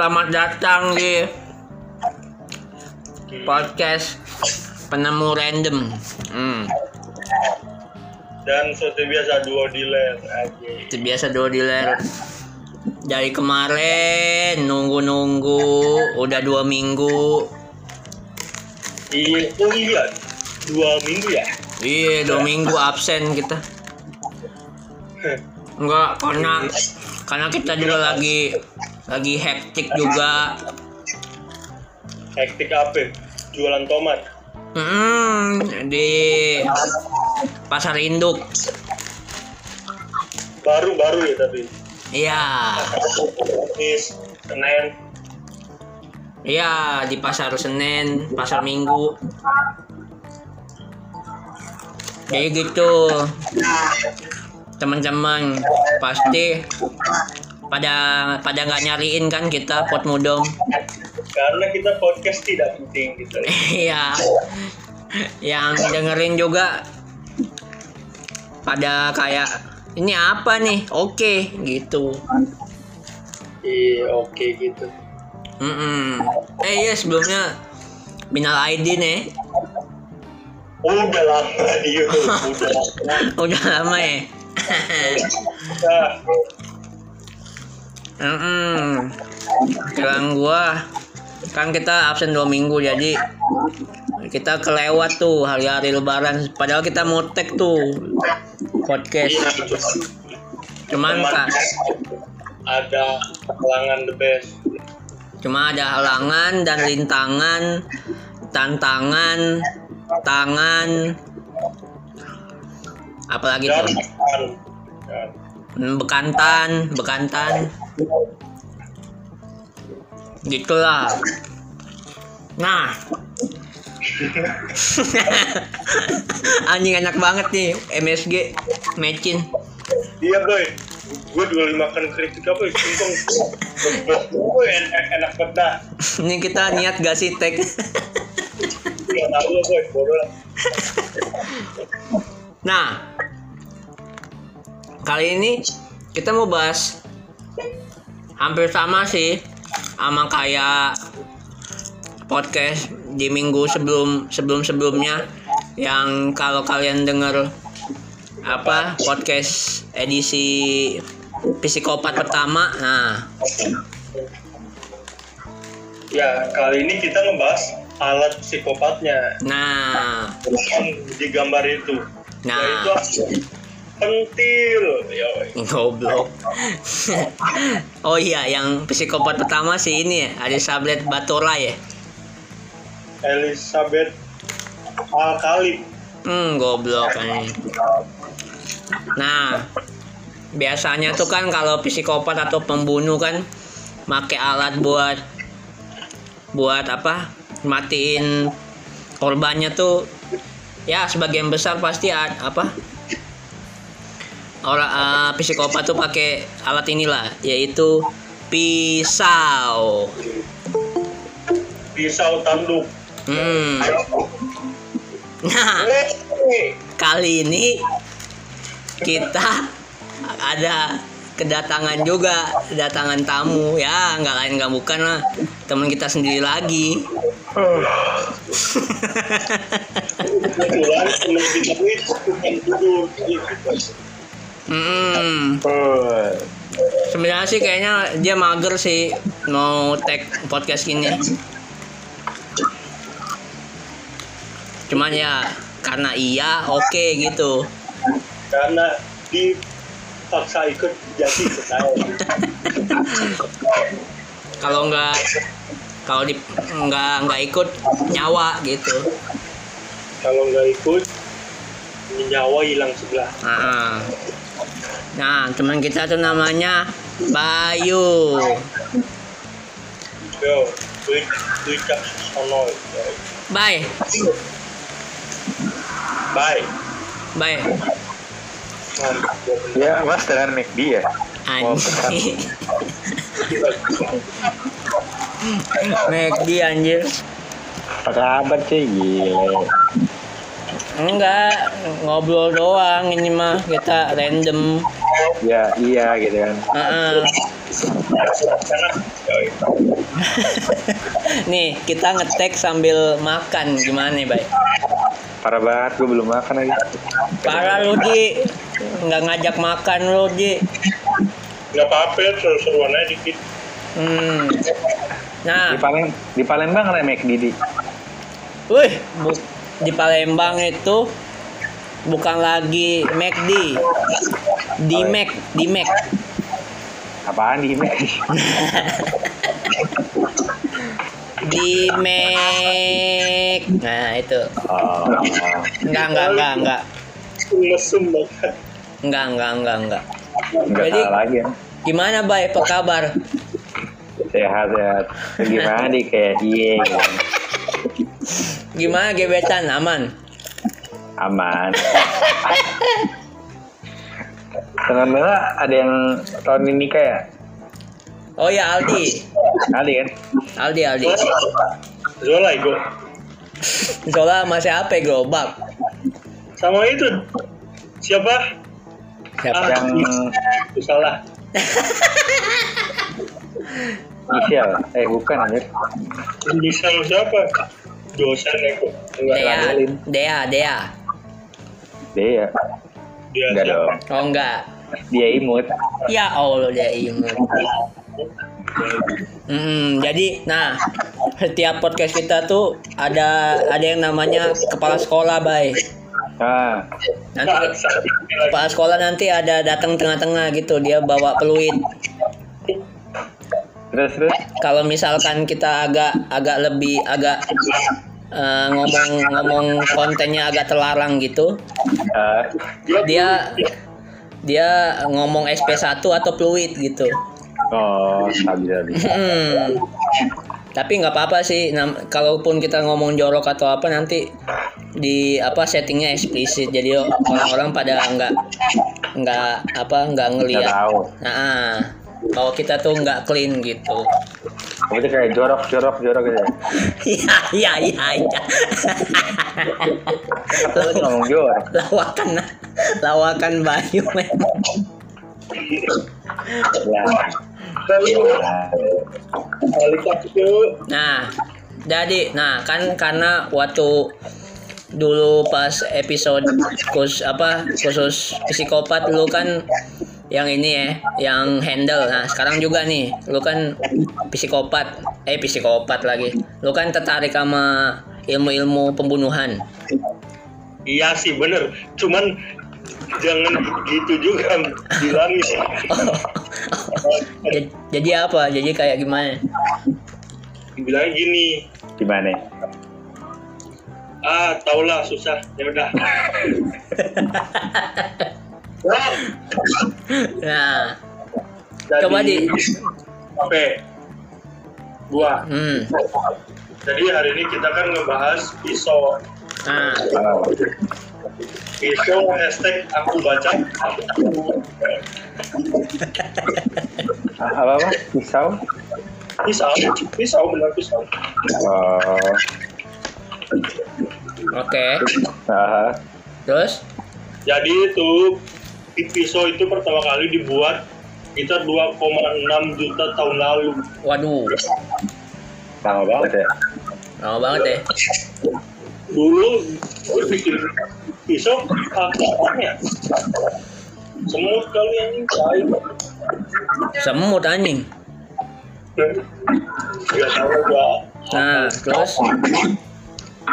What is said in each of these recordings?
Selamat datang di podcast penemu random. Hmm, Dan seperti biasa duo dealer aja. itu biasa dua dealer. Dari kemarin nunggu-nunggu, udah dua minggu. Iya, oh iya, dua minggu ya. Iya, dua minggu absen kita. Enggak, karena karena kita juga lagi lagi hektik juga. Hektik apa? Jualan tomat. Hmm, di pasar induk. Baru-baru ya tapi. Iya, Senin. iya di pasar Senin, pasar Minggu. Jadi gitu, teman-teman pasti pada pada nggak nyariin kan kita pot mudong. Karena kita podcast tidak penting gitu. Iya, yang dengerin juga pada kayak ini apa nih? Oke, gitu. Iya, oke gitu. Mm-mm. Eh iya sebelumnya Minal Aidin ya Oh, udah lama dia, udah lama. Udah lama ya Udah. Mm-mm. Sekarang gua Kan kita absen dua minggu jadi Kita kelewat tuh hari-hari lebaran Padahal kita mau tag tuh Podcast. Cuman kak ada halangan the best. Cuma ada halangan dan rintangan Tantangan Tangan Apalagi Dan, tuh dan Hmm, bekantan bekantan gitulah nah anjing enak banget nih MSG mecin Iya boy, gue dua makan keripik apa ya? Singkong. Gue enak enak dah. ini kita niat gak sih tag bodoh lah. nah kali ini kita mau bahas hampir sama sih sama kayak podcast di minggu sebelum sebelum sebelumnya. Yang kalau kalian denger apa podcast edisi psikopat pertama nah. Ya kali ini kita ngebahas alat psikopatnya. Nah. Yang di gambar itu. Nah. Yaitu pentil. Yoi. goblok oh iya yang psikopat pertama sih ini ya ada Sablet Batora ya Elizabeth Alkali. Hmm, goblok ini. Nah, biasanya tuh kan kalau psikopat atau pembunuh kan make alat buat buat apa? Matiin korbannya tuh ya sebagian besar pasti ad, apa? Orang eh, psikopat tuh pakai alat inilah yaitu pisau. Pisau tanduk. Hmm. Nah, kali ini kita ada kedatangan juga kedatangan tamu ya nggak lain nggak bukan lah teman kita sendiri lagi Hmm, sebenarnya sih kayaknya dia mager sih mau tag podcast ini. Cuman ya karena iya oke gitu. Karena dipaksa ikut jadi ikut saya. kalau nggak kalau di nggak nggak ikut nyawa gitu. Kalau nggak ikut, nyawa hilang sebelah. Nah, nah teman kita tuh namanya Bayu. Bye, Bye. bye. Ya, Mas dengan McD ya. Anjing. McD anjir. Apa kabar? Gile. Enggak, ngobrol doang ini mah kita random. Ya iya gitu kan. Yoi. Nih, kita ngetek sambil makan gimana nih, Bay? Parah banget gue belum makan lagi. Parah lu, Ji. Nggak ngajak makan lu, Ji. nggak apa-apa seru-seruan aja dikit Hmm. Nah, Di Palembang di Palembang ada McD di. wih, bu- di Palembang itu bukan lagi McD. Di Oh, iya. Mac, di Mac. Apaan di McD? Di Mac. Nah, itu. Oh, Enggak, enggak, enggak, enggak. Enggak, enggak, enggak, enggak. enggak Jadi- lagi ya. Gimana, Bay? Apa kabar? Sehat sehat. Gimana di kayak iya gitu. Gimana gebetan? Aman? aman. Tengah-tengah ada yang tahun ini kayak Oh ya, Aldi. kali kan? Aldi, Aldi. Zola ego Zola masih apa gerobak? sama itu siapa Siapa? Ah. Yang salah inisial, eh bukan anjir. bisa siapa dosen ego enggak Dea, Ramelin. Dea, Dea. Dia ya, dia enggak dong. Oh enggak. Dia imut. Ya Allah dia imut. Hmm, jadi nah setiap podcast kita tuh ada ada yang namanya kepala sekolah, bay. Ah, Nanti kepala sekolah nanti ada datang tengah-tengah gitu dia bawa peluit. Terus terus. Kalau misalkan kita agak agak lebih agak eh, ngomong ngomong kontennya agak terlarang gitu, Ah, dia dia ngomong SP1 atau fluid gitu. oh, sabi sabi. Hmm. Tapi nggak apa-apa sih. Nam- kalaupun kita ngomong jorok atau apa nanti di apa settingnya eksplisit. Jadi orang-orang pada nggak nggak apa nggak ngelihat. Nah, ah. Kalau kita tuh nggak clean gitu. Itu kayak jorok jorok jorok gitu. Iya iya iya. iya. Lu ngomong jorok? lawakan lawakan Bayu memang. Ya. ya. Nah, jadi nah kan karena waktu dulu pas episode khusus apa khusus psikopat lu kan yang ini ya, yang handle. Nah, sekarang juga nih, lu kan psikopat, eh psikopat lagi. Lu kan tertarik sama ilmu-ilmu pembunuhan. iya sih bener cuman jangan gitu juga bilangin jadi, jadi apa? Jadi kayak gimana? dibilangnya gini Gimana? ah tau lah susah ya udah Nah, jadi- Coba di- oke gua hmm. jadi hari ini kita kan ngebahas pisau Nah, Oh, pisau hashtag aku baca apa apa? Pisau? pisau pisau benar pisau Oh, oke. ah, Terus? jadi itu pisau itu pertama kali dibuat kita 2,6 juta tahun lalu Waduh, lama banget ya. lama banget ya. dulu gue bikin pisau apanya semut kali yang cair Semut anjing. nggak tahu gua Nah, terus?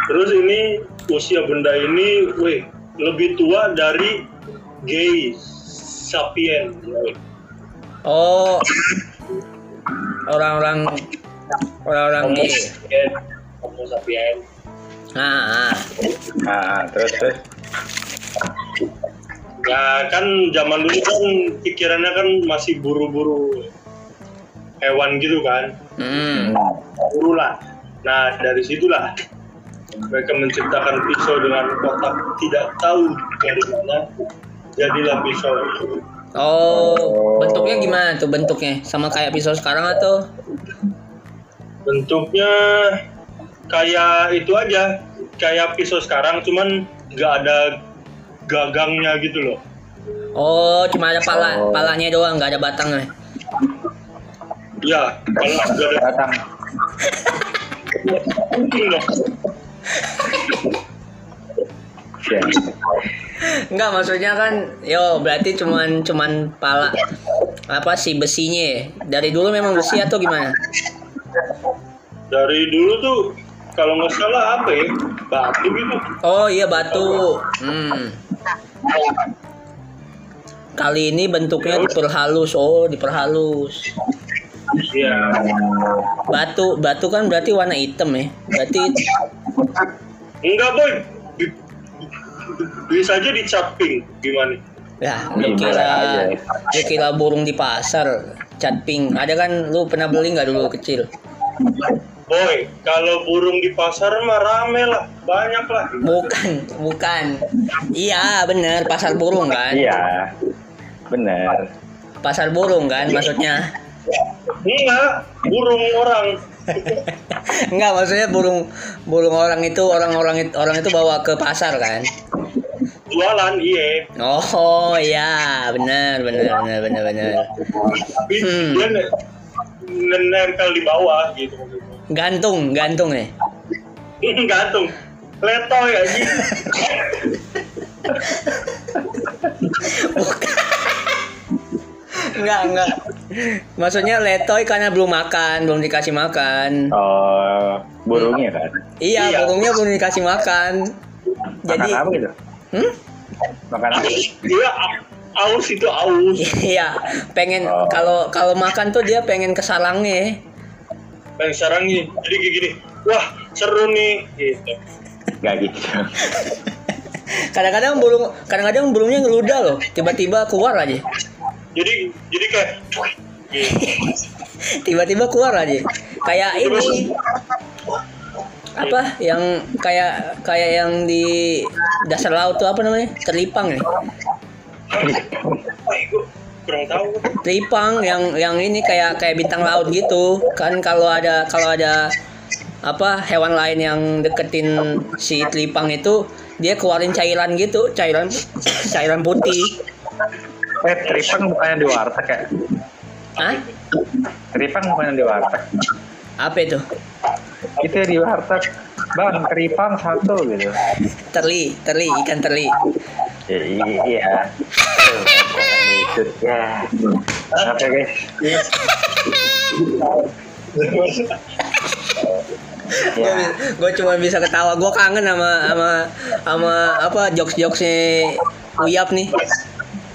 terus ini usia benda ini weh lebih tua dari gay sapien Oh, orang-orang orang-orang gay. sapien homo sapien Nah, ah. Ah, terus terus. ya kan zaman dulu kan pikirannya kan masih buru-buru hewan gitu kan Hmm. buru lah nah dari situlah mereka menciptakan pisau dengan kotak tidak tahu dari mana jadilah pisau Oh, bentuknya gimana tuh bentuknya? Sama kayak pisau sekarang atau? bentuknya kayak itu aja kayak pisau sekarang cuman nggak ada gagangnya gitu loh. Oh, cuma ada pala, Oh. palanya doang, nggak ada batangnya. Ya, kalau nggak ada Datang. mungkin loh. Enggak, maksudnya kan, yo berarti cuman cuman pala apa sih besinya? ya? Dari dulu memang besi atau gimana? Dari dulu tuh kalau nggak salah apa ya batu gitu. Oh iya batu. Hmm. Kali ini bentuknya diperhalus. Oh, diperhalus. Iya. Batu, batu kan berarti warna hitam ya. Berarti Enggak boy. Bi- Bisa aja dicat pink gimana? ya lu Gimana kira aja. lu kira burung di pasar cat pink. Ada kan lu pernah beli nggak dulu kecil? Boy, kalau burung di pasar mah rame lah, banyak lah. Bukan, bukan. Iya, bener pasar burung kan? Iya. Bener. Pasar burung kan maksudnya? Enggak, burung orang. Enggak, maksudnya burung burung orang itu orang-orang itu orang itu bawa ke pasar kan? Jualan, iya. Oh iya, benar benar benar benar benar. Tapi Hmm. dia ne- ne- nempel di bawah gitu. Gantung, gantung ya. Gantung. Letoy aja. Enggak, enggak. Maksudnya letoy karena belum makan, belum dikasih makan. Oh, burungnya kan. Iya, Iya. burungnya belum dikasih makan. Jadi, Makan apa gitu? hmm? Makan apa? Dia aus itu aus. Iya, pengen Oh. kalau kalau makan tuh dia pengen ke sarangnya. Yang sekarang nih, jadi kayak gini. Wah, seru nih. Gitu. Gak gitu. Kadang-kadang burung kadang-kadang burungnya ngeludah loh, tiba-tiba keluar aja. Jadi jadi kayak. Tiba-tiba keluar aja. Kayak ini apa yang kayak kayak yang di dasar laut tuh apa namanya? Terlipang ya. Kurang tahu. Terlipang yang yang ini kayak kayak bintang laut gitu. Kan kalau ada kalau ada apa hewan lain yang deketin si telipang itu dia keluarin cairan gitu, cairan cairan putih. Eh, tripang bukannya di warteg ya? Hah? Tripang bukannya di warteg? Apa itu? Itu di warteg. Bang, keripang satu gitu. Terli, terli, ikan terli. Ya, iya. Ya. Oke guys. Ya. gue cuma bisa ketawa gue kangen sama sama sama apa jokes jokesnya Uyap nih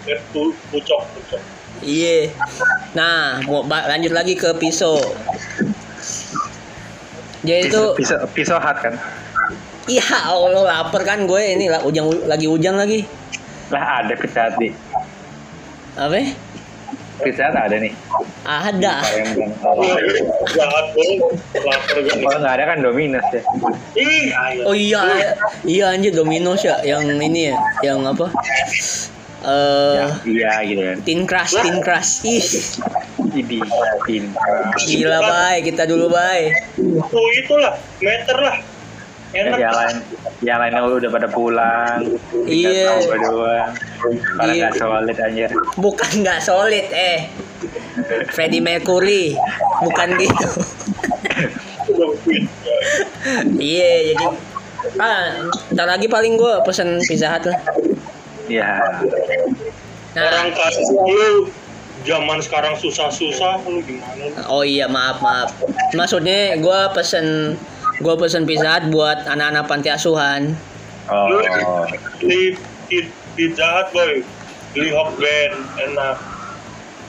Pu- Pucok, pucok. iya nah mau ba- lanjut lagi ke pisau jadi itu Pisau, pisau hat kan? iya Allah lapar kan gue ini lah ujang lagi hujan lagi Lah ada pizza Hut, di. apa? Pizza Hut ada nih. ada Jahat. Lapar gue. Kalau nggak ada kan Domino's ya. Oh iya iya anjir Domino's ya yang ini ya yang apa eh Ya, iya gitu kan. tin crush tin crush ih Idi, pintar. gila bay kita dulu bay Tuh itulah, meter lah. Enak. Yang lain, yang lainnya udah pada pulang. Iya. Doang. Pada Iya. nggak solid anjir. bukan nggak solid eh Freddie Mercury bukan gitu iya jadi ah ntar lagi paling gue pesen pizza hut lah Iya. nah Orang kaya lu zaman sekarang susah-susah lu gimana? lu? oh iya maaf maaf maksudnya gue pesen gue pesen pizza hut buat anak-anak panti asuhan Lu Oh. beli di, di jahat boy. Beli hot band enak.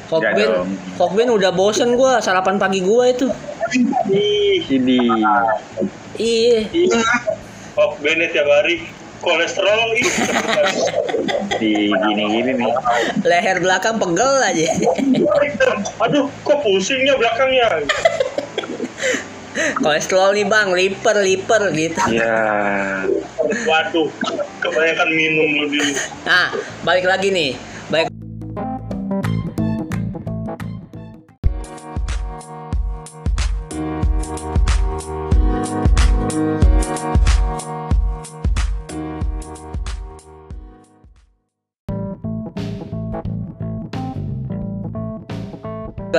Hokben Ya. Hokben udah bosen gue sarapan pagi gue itu Ih, Idi. iya iya. Hot band tiap hari kolesterol. Di gini-gini nih. leher belakang pegel aja Aduh, kok pusingnya belakangnya? kolesterol nih bang liper liper gitu Iya. Waduh, kebanyakan minum lu dulu. nah balik lagi nih balik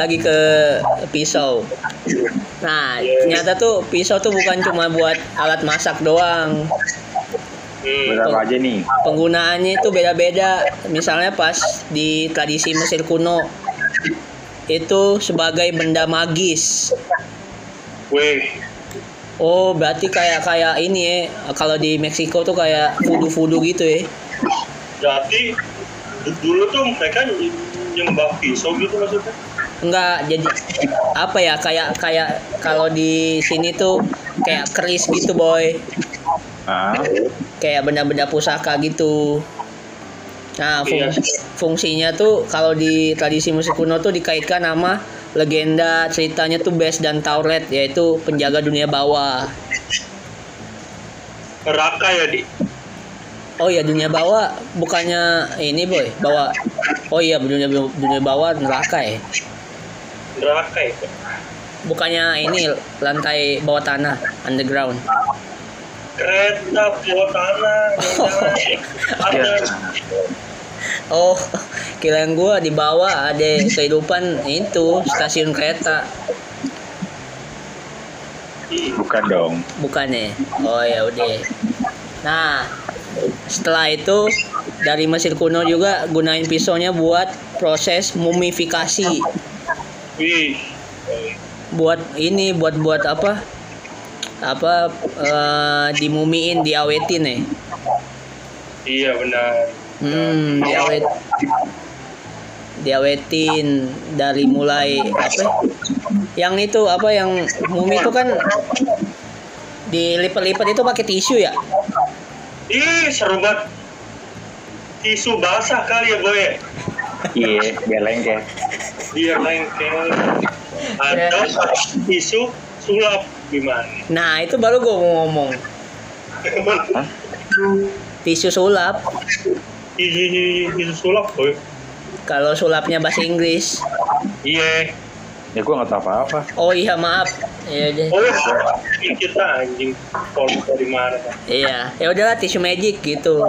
lagi ke pisau. Nah, ternyata tuh pisau tuh bukan cuma buat alat masak doang. Hmm. Buat apa aja nih? Penggunaannya itu beda-beda. Misalnya pas di tradisi Mesir kuno itu sebagai benda magis. Weh, Oh, berarti kayak kayak ini ya. Kalau di Meksiko tuh kayak fudu-fudu gitu ya. berarti du- dulu tuh mereka nyembah pisau gitu maksudnya? Enggak, jadi apa ya? Kayak kayak kalau di sini tuh kayak keris gitu, boy. Ah, Kayak benda-benda pusaka gitu. Nah, fung- Iya. fungsinya tuh kalau di tradisi musik kuno tuh dikaitkan sama legenda ceritanya tuh Bes dan Tauret yaitu penjaga dunia bawah. Neraka ya di. Oh iya dunia bawah bukannya ini boy bawa oh iya dunia dunia bawah neraka ya Neraka ya. bukannya ini lantai bawah tanah underground Kereta bawah tanah. Ada. oh kirain gua di bawah ada kehidupan itu stasiun kereta bukan dong. bukannya oh ya udah nah setelah itu dari Mesir kuno juga gunain pisaunya buat proses mumifikasi Wih. buat ini buat buat apa apa eh, dimumiin diawetin ya Iya benar. hmm diawet diawetin dari mulai apa yang itu apa yang mumi itu kan dilipat-lipat itu pakai tisu ya Ih, seru banget. Tisu basah kali ya, Boy. Iya, biar lengket. Biar lengket. Atau tisu sulap gimana? nah itu baru gue mau ngomong Hah? tisu sulap Ih, tisu sulap, Boy. kalau sulapnya bahasa Inggris Iya. Ya gue nggak tahu apa-apa. oh iya maaf ya udah Oh, ini kita anjing. Kalau dari mana, Pak? iya ya udahlah tisu magic gitu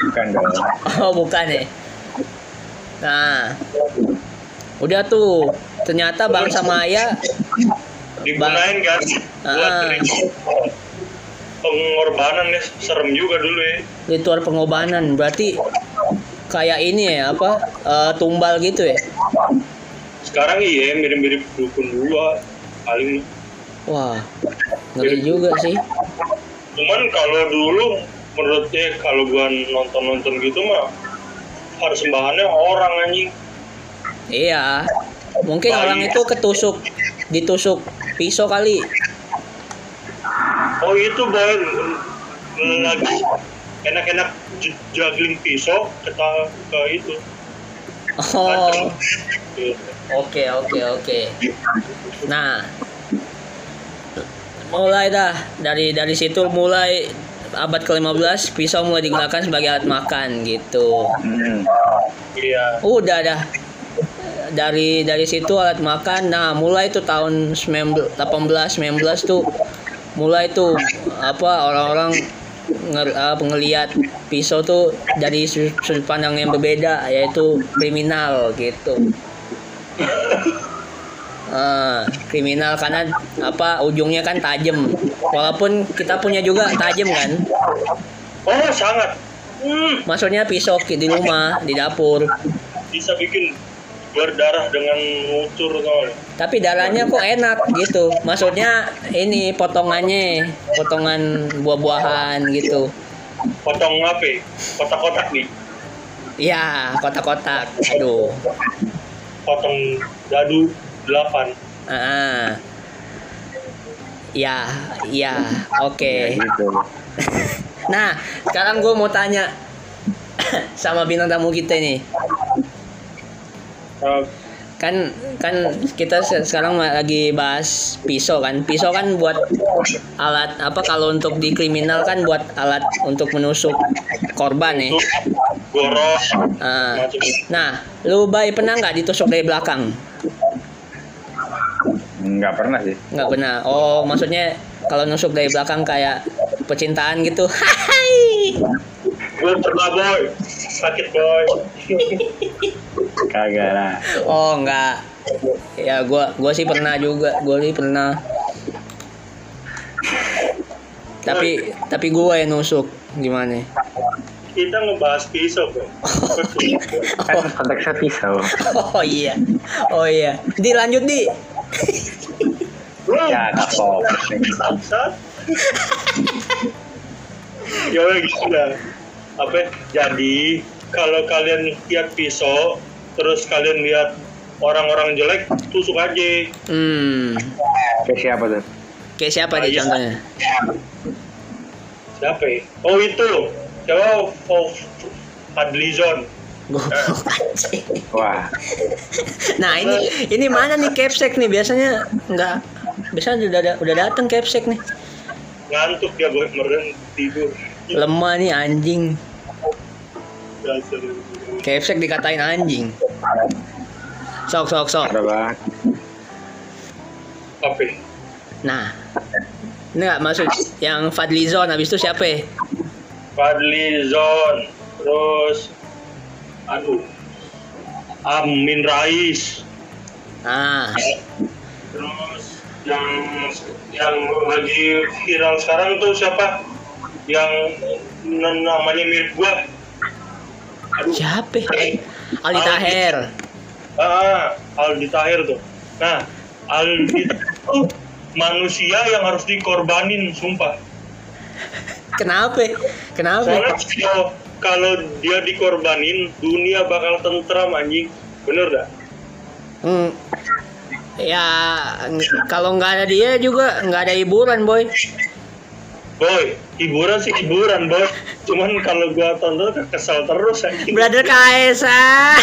Bukan dong. oh bukan ya nah udah tuh ternyata bangsa Maya Digunain kan buat Ah. pengorbanan ya serem juga dulu ya. ritual pengobanan berarti kayak ini ya apa eh, tumbal gitu ya Sekarang iya mirip-mirip dukun dua paling. wah ngeri juga sih Cuman kalau dulu menurutnya kalau gua nonton-nonton gitu mah persembahannya orang anjing. iya mungkin Bayi. orang itu ketusuk ditusuk pisau kali Oh itu boy lagi enak-enak juggling pisau kita ke itu. oh. Oke oke oke. Nah, mulai dah dari dari situ mulai abad ke-15 pisau mulai digunakan sebagai alat makan gitu. Hmm. Iya. Udah dah. Dari dari situ alat makan. Nah, mulai tuh tahun 19 18 19 tuh mulai tuh apa orang-orang nger, ngelihat pisau tuh dari sudut pandang yang berbeda yaitu kriminal gitu. Ah, kriminal karena apa ujungnya kan tajam. Walaupun kita punya juga tajam kan. Oh sangat. Hmm, Maksudnya pisau di rumah, di dapur. bisa bikin berdarah dengan ngucur? Tapi darahnya kok enak gitu. Maksudnya ini potongannya, potongan buah-buahan gitu. Potong apa? Kotak-kotak nih. Iya, kotak-kotak. Aduh. Potong dadu delapan. Ah. Ya, ya, oke. Ya, gitu. Nah, sekarang gue mau tanya sama bintang tamu kita nih. Uh, Kan kan kita se- sekarang lagi bahas pisau kan. Pisau kan buat alat apa kalau untuk di kriminal kan buat alat untuk menusuk korban ya. goros Ah. Nah, lu bayi pernah nggak ditusuk dari belakang? Nggak pernah sih. Nggak pernah. Oh, maksudnya kalau nusuk dari belakang kayak pecintaan gitu. Hai. gue pernah boy sakit boy Kagak lah. Oh enggak. Ya gua gua sih pernah juga. Gua sih pernah. Tapi tapi gua yang nusuk gimana? kita ngebahas pisau bro Kan konteksnya pisau. Oh iya. Oh iya. Di lanjut di. Ya kapok. bangsat ya gitu dah apa ya? jadi kalau kalian lihat pisau terus kalian lihat orang-orang jelek tusuk aja Hmm. Kayak siapa tuh? Kayak siapa nih iya. contohnya? siapa ya? oh itu siapa oh, Fadlizon Anjing. Wah, Nah ini ini mana nih capsek nih? Biasanya nggak biasanya udah da- udah datang capsek nih. Ngantuk dia boy meren tidur. Lemah nih anjing. Capsek dikatain anjing. Sok sok sok. Apa? Nah ini nggak maksud yang Fadlizon habis itu siapa? Ya? Fadlizon. Terus aduh Amin Rais ah Terus yang yang lagi viral sekarang tuh siapa? Yang namanya mirip gua. Aduh. siapa Aldi Taher Ah, Aldi Tahir tuh. Nah, Aldi tuh manusia yang harus dikorbanin, sumpah. kenapa kenapa Soalnya kalau dia dikorbanin, dunia bakal tentram anjing. Bener dah? Hmm, ya kalau nggak ada dia juga nggak ada hiburan boy Boy, hiburan sih hiburan, boy. Cuman kalau gua tonton kesel terus anjing. brother Kaisa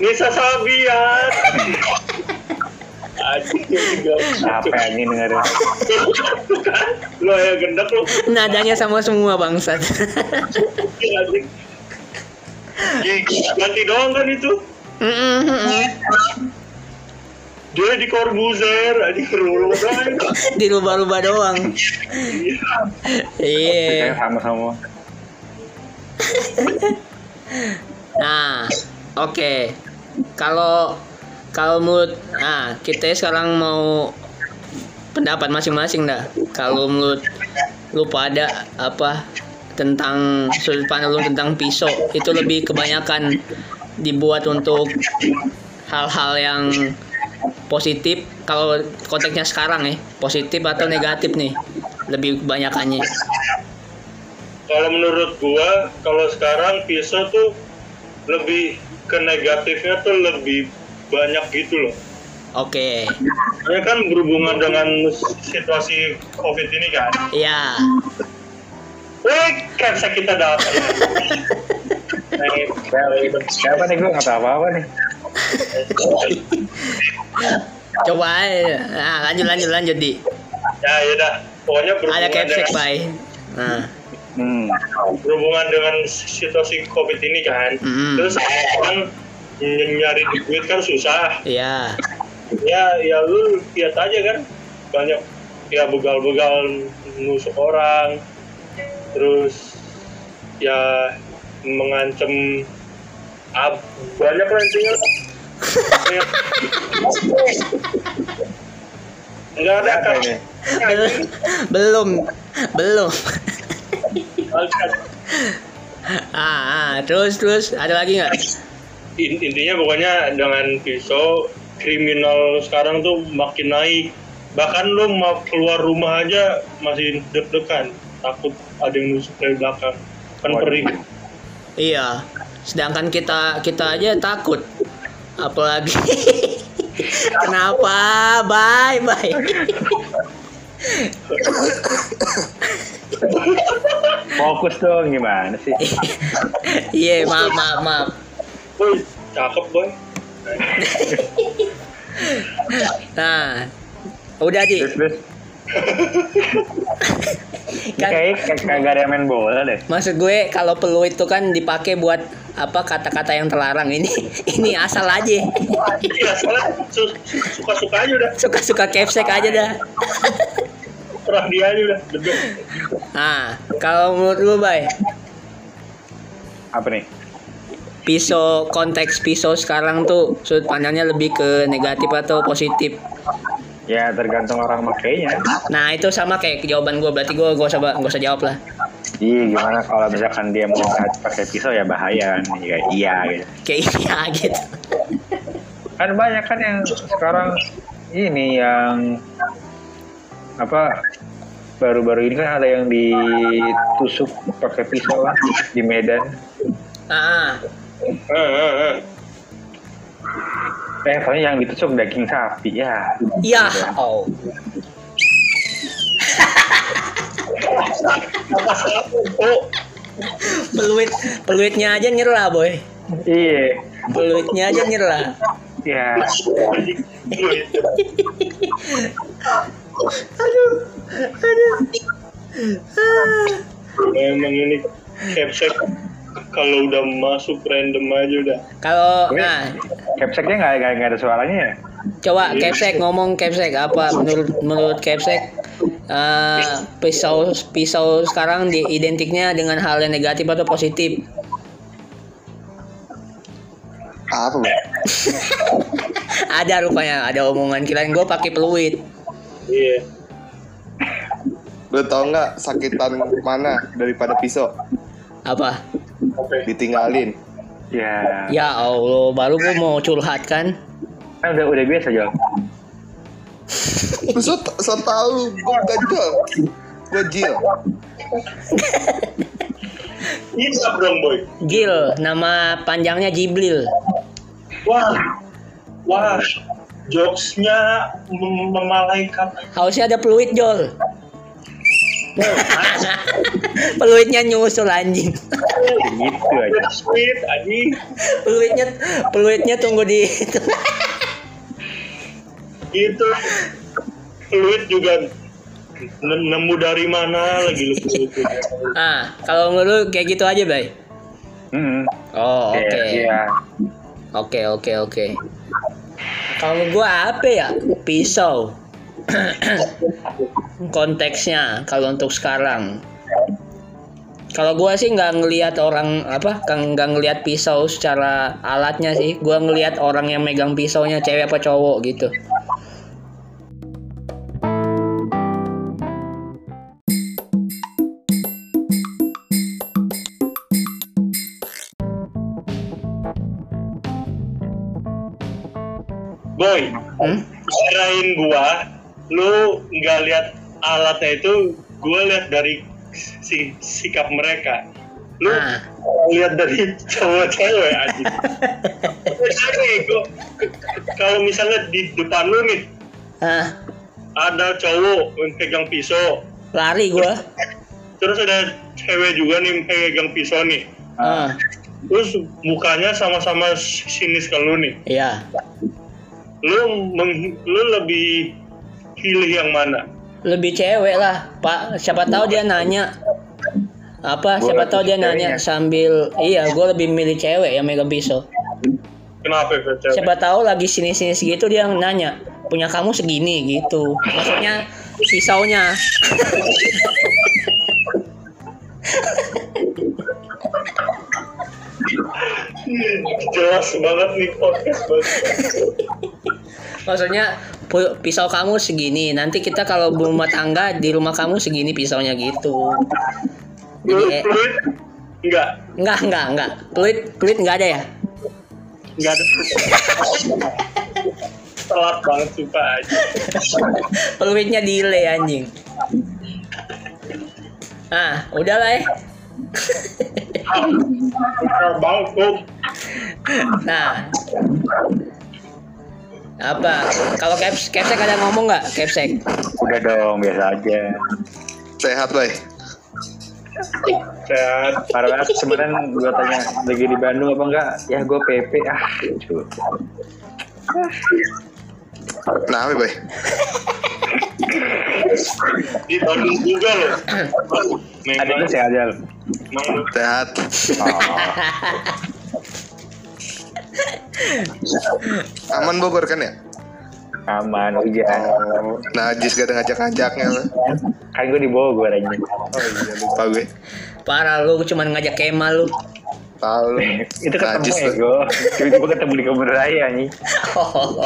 Nisa Sabian. Anjing gak Apa dengerin? Lo ya gendek lo. nadanya sama semua bangsat Ganti doang kan itu. Dia di Corbuzier, anjing kerulung doang. iya Kayak sama semua. Nah, oke. Kalau kalau menurut nah, kita sekarang mau pendapat masing-masing dah. Kalau menurut lu pada apa tentang sudut pandang lu tentang pisau itu lebih kebanyakan dibuat untuk hal-hal yang positif kalau konteksnya sekarang ya positif atau negatif nih lebih kebanyakannya Kalau menurut gua, kalau sekarang pisau tuh lebih ke negatifnya tuh lebih banyak gitu loh. oke Ya kan berhubungan dengan situasi COVID ini kan. ya Wih, kayak kita dapat. Siapa, siapa nih gue nggak tahu apa-apa nih. coba aja. nah, lanjut lanjut lanjut di ya yaudah, pokoknya berhubungan ada capsek dengan, bay nah Hmm. berhubungan dengan situasi COVID ini kan. Mm. Terus kan ny- nyari duit kan susah. ya Ya, ya lu lihat aja kan banyak ya begal-begal nusuk orang. Terus ya mengancam ah, banyak lah intinya. Ya. Nggak ada kan? belum belum ah, ah terus terus ada lagi nggak In- intinya pokoknya dengan pisau kriminal sekarang tuh makin naik. Bahkan lu mau keluar rumah aja masih deg-degan. Takut ada yang nusuk dari belakang. Kan perih. Iya. Sedangkan kita kita aja takut. Apalagi. Kenapa? Bye bye. Fokus dong gimana sih? iya maaf maaf maaf Woi, cakep boy. Nah. Udah terus. kan Kayak kayak kagak ada yang main bola deh. Maksud gue kalau peluit itu kan dipakai buat apa kata-kata yang terlarang. Ini ini asal aja. Iya soalnya su- suka-suka aja udah. Suka-suka capsek aja dah. Terah dia aja udah nah kalau menurut lu bay? Apa nih? Pisau konteks pisau sekarang tuh sudut pandangnya lebih ke negatif atau positif. Ya tergantung orang makainya. Nah itu sama kayak jawaban gue berarti gue gak usah gak usah jawab lah. Iya gimana kalau misalkan dia mau pakai pisau ya bahaya kan. Ya, iya gitu. Kayak iya gitu. Kan banyak kan yang sekarang ini yang apa baru-baru ini kan ada yang ditusuk pakai pisau lah di Medan. Ah, Eh, eh, eh. Eh, soalnya yang ditusuk daging sapi ya. iya. Oh. Peluit peluitnya aja nyerah boy. Iya. Peluitnya aja nyerah. Ya, memang ini capsek kalau udah masuk random aja udah. Kalau nah capseknya nggak nggak nggak ada suaranya ya? coba Kepsek ngomong Kepsek apa menurut menurut Kepsek eh, pisau pisau sekarang di identiknya dengan hal yang negatif atau positif? Apa? Ada rupanya ada omongan kirain gue pakai peluit. Iya. Lu tau nggak sakitan mana daripada pisau? Apa? Ditinggalin. Ya. Ya Allah, baru gue mau curhat kan? Kan udah udah biasa Jol. Lu so, so tau gue gak jual. Gue jil. Iya dong boy. Gil, nama panjangnya Jibril. Wah, wah, jokesnya mem- memalaikat. Harusnya ada peluit Jol. Peluitnya nyusul anjing. Gitu aja. Sweet, anjing. Peluitnya peluitnya tunggu di Gitu. Fluid juga ne- nemu dari mana lagi lu juga. Ah, kalau lu kayak gitu aja, Bay. Hmm. Oh, oke. Iya. Oke, oke, oke. Kalau gua apa ya? Pisau. Konteksnya kalau untuk sekarang. Kalau gua sih nggak ngelihat orang apa, nggak ngelihat pisau secara alatnya sih. Gua ngelihat orang yang megang pisaunya cewek apa cowok gitu. Boy, Hmm? kirain gua, lu nggak lihat alatnya itu, gua lihat dari si sikap mereka. Lu Ah. lihat dari cowok-cewek aja. Kalau misalnya di depan lu nih Ah, ada cowok yang pegang pisau, lari gua. terus ada cewek juga nih pegang pisau nih. Ah, Terus mukanya sama-sama sinis ke lu nih. iya. Lu meng- lu lebih pilih yang mana? Lebih cewek lah, Pak. Siapa tahu dia nanya apa? Gua Siapa tahu dia ceweknya. nanya sambil iya, gue lebih milih cewek yang megang pisau. Kenapa ya, cewek? Siapa tahu lagi sini-sini segitu dia nanya, punya kamu segini gitu. Maksudnya pisaunya. Jelas banget nih podcast banget. Maksudnya pisau kamu segini. Nanti kita kalau berumah tangga di rumah kamu segini pisaunya gitu. Jadi eh? Enggak, enggak enggak enggak. Peluit peluit enggak ada ya? enggak ada. Telat banget suka aja. Peluitnya delay anjing. Ah, udahlah ya. Banget kok. Nah, apa? Kalau caps capsek ada ngomong nggak capsek? Udah dong, biasa aja. Sehat, Bay. Sehat. Parah banget sebenarnya gua tanya lagi di Bandung apa enggak? Ya gua PP ah. Nah, Bay. Di Bandung juga loh. Itu sehat lu Sehat. Oh. Aman Bogor kan ya? Aman hujan. Najis gak ada ngajak-ngajaknya. lu. Kan gua di Bogor aja. Oh iya, lupa gue. Parah lu cuman ngajak Kemal lu. Tahu lu. itu ketemu Najis lu. ego tiba-tiba ketemu di kebun raya nih Oh,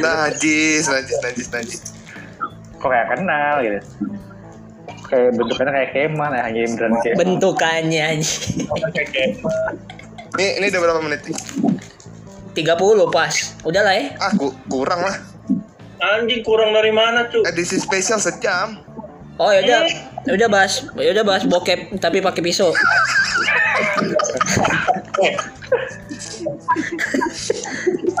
Najis, najis, najis, najis. kok kayak kenal gitu kayak bentukannya kayak keman ya hanya beneran kayak bentukannya anjing. Ini ini udah berapa menit? nih? 30 pas. Udah lah ya. Ah, ku- kurang lah. Anjing kurang dari mana tuh? Edisi spesial sejam. Oh ya udah, ya udah bahas, ya udah bahas bokep tapi pakai pisau.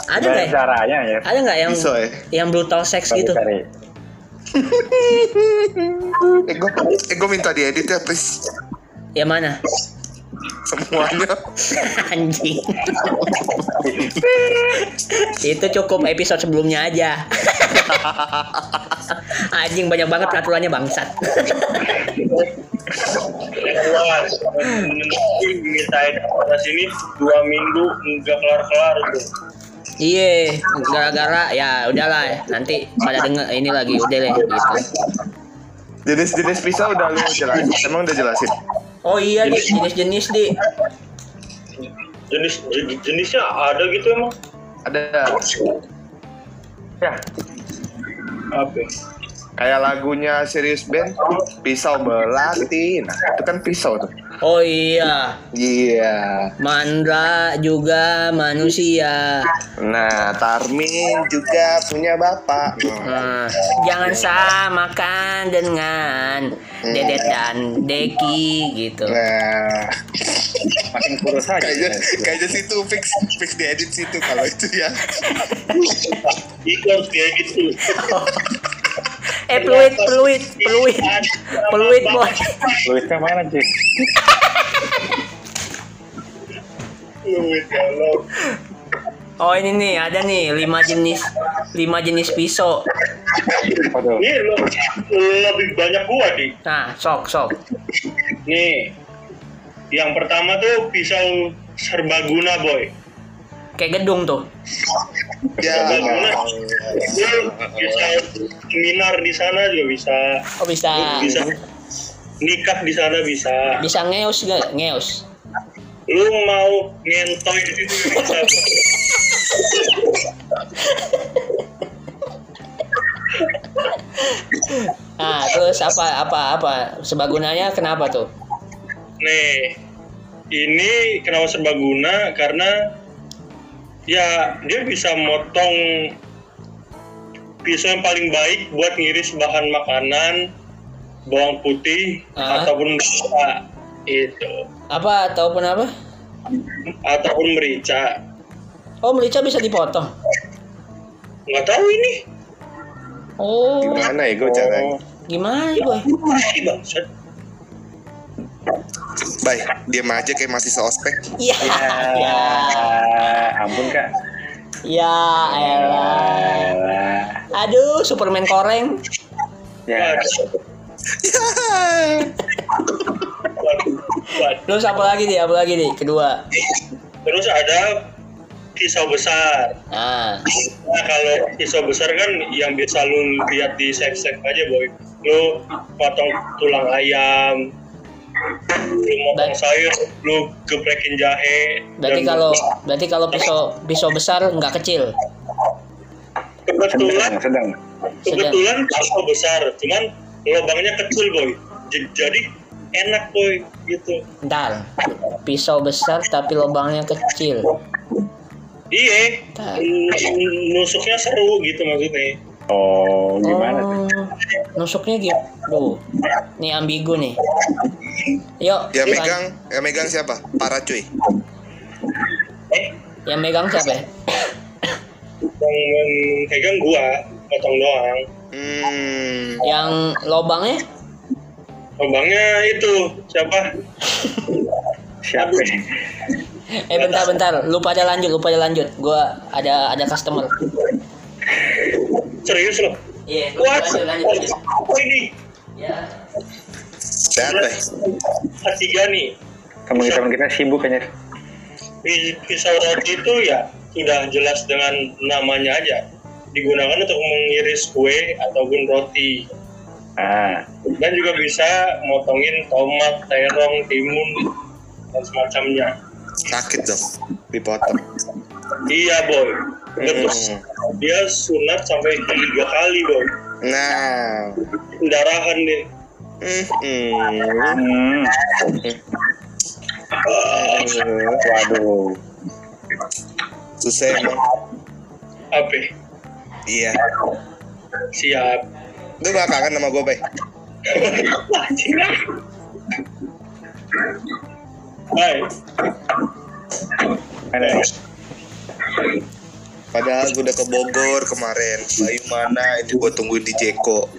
Ada nggak? Ya? caranya ya Ada nggak yang Pisau ya. yang brutal sex Cari- gitu? Eh, gue, eh, gue minta diedit ya, please. Yang mana? Semuanya. Anjing. Itu cukup episode sebelumnya aja. Anjing banyak banget peraturannya bangsat. Wah, pada sini dua minggu nggak kelar kelar tuh. Iya, gara-gara ya udahlah nanti pada denger ini lagi udah deh gitu. Jenis-jenis pisau udah lu jelasin. Emang udah jelasin? Oh iya di jenis-jenis di Jenis je- jenisnya ada gitu emang? Ada. ya Apa? Kayak lagunya Serius Band, pisau belati. Nah, itu kan pisau tuh. Oh iya, Iya. Mandra juga manusia. Nah, Tarmin juga punya bapak. Nah, jangan samakan dengan Dedet dan Deki gitu. Nah, makin kurus aja kayaknya kayaknya situ fix fix diedit situ kalau itu ya. Iklan kayak gitu. Eh peluit, peluit, peluit, peluit boy. Luisnya mana sih kalau Oh ini nih ada nih lima jenis lima jenis pisau. Ini lo, lebih banyak gua di. Nah sok sok. Nih, yang pertama tuh pisau serbaguna boy. Kayak gedung tuh. Ya. Bisa seminar di sana juga bisa. Oh bisa Bisa nikah di sana bisa. bisa ngeus gak? Ngeus. Lu mau ngentoy di situ bisa. Nah terus apa apa apa sebagunanya kenapa tuh? Nih, ini kenapa serbaguna? Karena ya dia bisa motong pisau yang paling baik buat ngiris bahan makanan, bawang putih Ah. ataupun merica itu, Apa ataupun apa? ataupun merica. Oh merica bisa dipotong. Nggak tahu ini. Oh Gimana ya gue caranya? gimana boy? Ih, bangsat. Baik, diam aja kayak masih seospek. Iya. ya ampun kak Ya elah. Aduh Superman koreng. ya waduh. Terus apa lagi nih? Apa lagi nih? Kedua. Terus ada pisau besar. Nah, Nah kalau pisau besar kan yang biasa lu lihat di sek-sek aja boy. Lu potong tulang ayam, lu motong Baik. sayur, lu geprekin jahe. berarti dan kalau berarti kalau pisau pisau besar nggak kecil. kebetulan sedang sedang kebetulan pisau besar, cuman lubangnya kecil boy. Jadi enak boy gitu. Ntar, pisau besar tapi lubangnya kecil. Iya, nusuknya seru gitu maksudnya. Oh gimana tuh Oh, nusuknya gitu. Duh, nih ambigu nih. Yuk, Yang Ivan. megang, yang megang siapa? Para cuy. Eh, yang megang siapa? ya? yang pegang gua, potong doang. Hmm. Yang lubangnya? Lubangnya itu siapa? siapa ya? Eh bentar-bentar, lu pada lanjut, lu pada lanjut. Gua ada ada customer. Serius loh? Iya, lanjut, lanjut. Apa ini? Ya. Sehat deh. Ketiga nih, teman-teman kita sibuk kayaknya pis- pisau roti itu ya sudah jelas dengan namanya aja. Digunakan untuk mengiris kue ataupun roti. ah Dan juga bisa motongin tomat, terong, timun, dan semacamnya sakit dong dipotong iya boy terus Hmm. Dia sunat sampai tiga kali boy nah pendarahan deh Hmm, hmm. Hmm. Waduh. susah emang apa iya siap lu gak kangen sama gue bay Hai, nih. Padahal gue udah ke Bogor kemarin Bayu mana itu gue tungguin di Jeko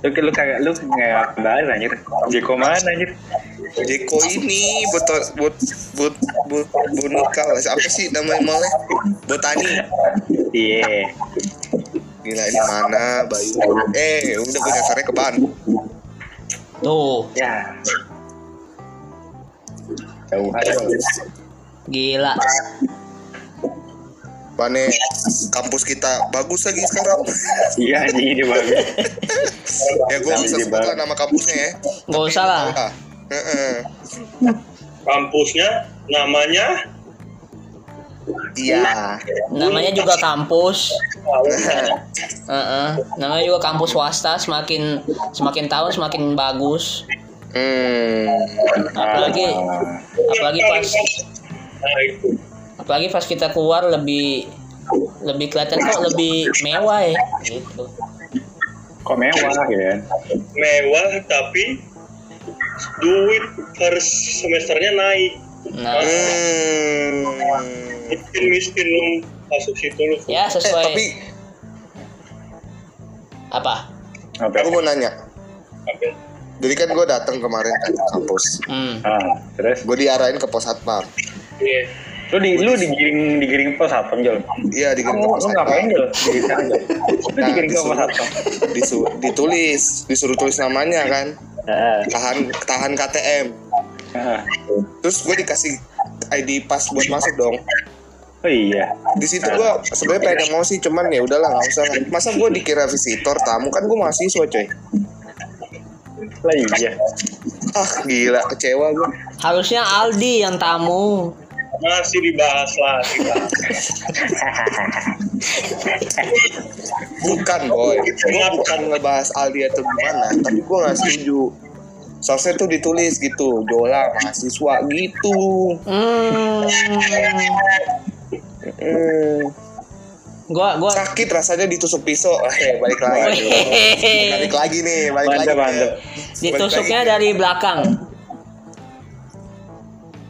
Lu lu kagak lu nggak kembali anjir. Jeko mana anjir? Jeko ini buat buat buat buat boneka apa sih namanya malah botani Iya. gila ini mana Bayu eh udah gue nyasarnya ke Bandung Tuh, Ya. Jauh aja. gila. Mana kampus kita bagus lagi sekarang Iya anjing ini bagus. ya gue bisa sebut lah nama kampusnya ya Gak usah lah. ah kampusnya namanya iya Namanya juga kampus. Nah, Heeh. Namanya juga kampus swasta. Semakin semakin tahun semakin bagus. hmm Apalagi apalagi pas nah itu apalagi pas kita keluar lebih lebih kelihatan kok lebih mewah ya gitu. Kok mewah gitu kan? mewah tapi duit per semesternya naik Nah, hmm miskin miskin lu masuk situ lu ya eh, sesuai tapi apa? Apa? aku mau nanya Apa? jadi kan gue datang kemarin ke kampus Hmm. Ah, terus gue diarahin ke pos satpam Iya. Lu di lu digiring digiring pos satpam Jol. iya di Kamu pos lu ngapain Jol? Lu Nah, digiring ke pos disuruh- satpam. disu- ditulis disuruh tulis namanya kan Heeh. tahan tahan KTM terus gue dikasih ID pas buat masuk dong Oh iya. di situ gue sebenarnya pengen emosi cuman ya udahlah nggak usah lah. masa gue dikira visitor tamu kan gue mahasiswa coy Lah iya. ah gila kecewa gue Harusnya Aldi yang tamu. Masih dibahas lah dibahas. bukan boy gue bukan ngebahas Aldi atau gimana tapi gue nggak setuju Soalnya tuh ditulis gitu, Jola mahasiswa gitu. Hmm. Hmm, Gua gua sakit rasanya ditusuk pisau. Eh, balik lagi. balik lagi nih, balik Mantap, lagi. mantap. ditusuknya dari belakang.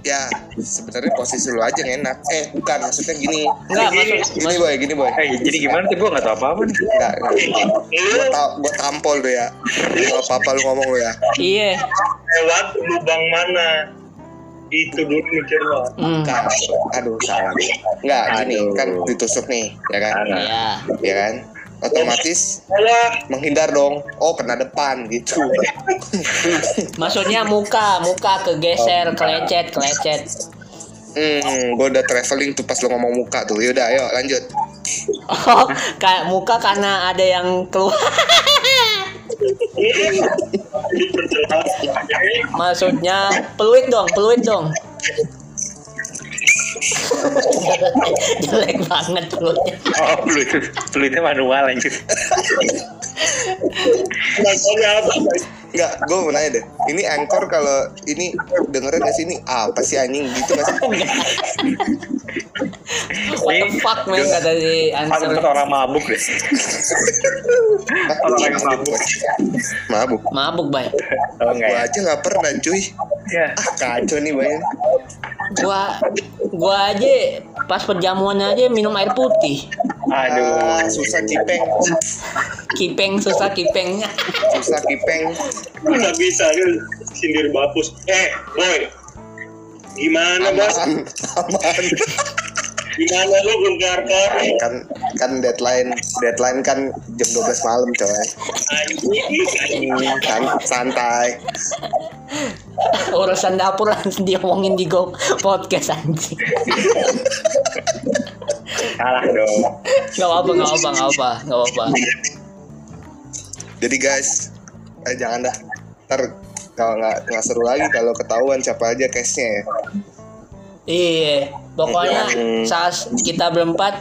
Ya, sebenarnya posisi lu aja yang enak. Eh, bukan, maksudnya gini. Enggak, gini, maksud- gini boy, gini boy. Eh, jadi gimana tuh gua nggak tahu apa-apa nih. Enggak, enggak. lu Gua, ta- gua tampol tuh ya. Kalau apa-apa lu ngomong lu ya. Iya. lewat lubang mana itu dulu mikir lo Hmm. Kan, aduh salah. Enggak, gini kan ditusuk nih, ya kan? Anak. Iya. Ya kan? Otomatis menghindar dong. Oh, kena depan gitu. Maksudnya muka, muka kegeser, kelecet, kelecet. Hmm, gua udah traveling tuh pas lu ngomong muka tuh. Yaudah, ayo lanjut. Oh, kayak muka karena ada yang keluar. diperjelas Maksudnya peluit dong, peluit dong. Jelek banget peluitnya. Oh, peluit, peluitnya manual anjir. Apa Enggak, gue mau nanya deh. Ini anchor kalau ini dengerin gak sih ini apa sih anjing gitu gak sih? What the fuck man kata si Pantes answer. orang mabuk deh. Orang yang mabuk. Mabuk. Mabuk bay. Oh Gue ya? aja gak pernah cuy. Ya. Ah kacau nih bayang. Gua gua aja pas perjamuan aja minum air putih. Aduh. Ah, susah kipeng. Kipeng susah kipengnya. Susah kipeng. nggak bisa sindir bapus eh boy gimana bos Aman. Aman. gimana lu gengar kan kan deadline deadline kan jam 12 malam coy. anjing Hmm, kan santai. Urusan dapur langsung diomongin di Go podcast anjing. Salah dong. Gak apa gak apa gak apa gak apa. Jadi guys, eh jangan dah. Ntar kalau nggak nggak seru lagi kalau ketahuan siapa aja case-nya ya. Iya, pokoknya Hmm. saat kita berempat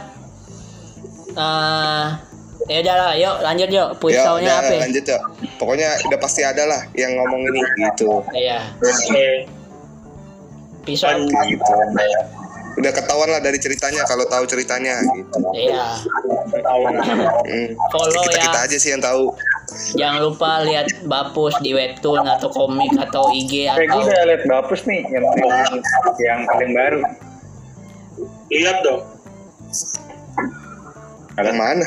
eh ya udah lah, yuk lanjut yuk. Ya, Puisaunya apa? ya? lanjut ya. Pokoknya udah pasti ada lah yang ngomong ini gitu. Iya, Oke. pisau. gitu. Udah ketahuan lah dari ceritanya kalau tahu ceritanya gitu. Iya. Hmm. Follow Kita, ya. kita aja sih yang tahu. Jangan lupa lihat Bapus di webtoon atau komik atau IG Kayak gue atau udah liat Bapus nih yang yang, yang paling baru. Lihat dong. Yang mana?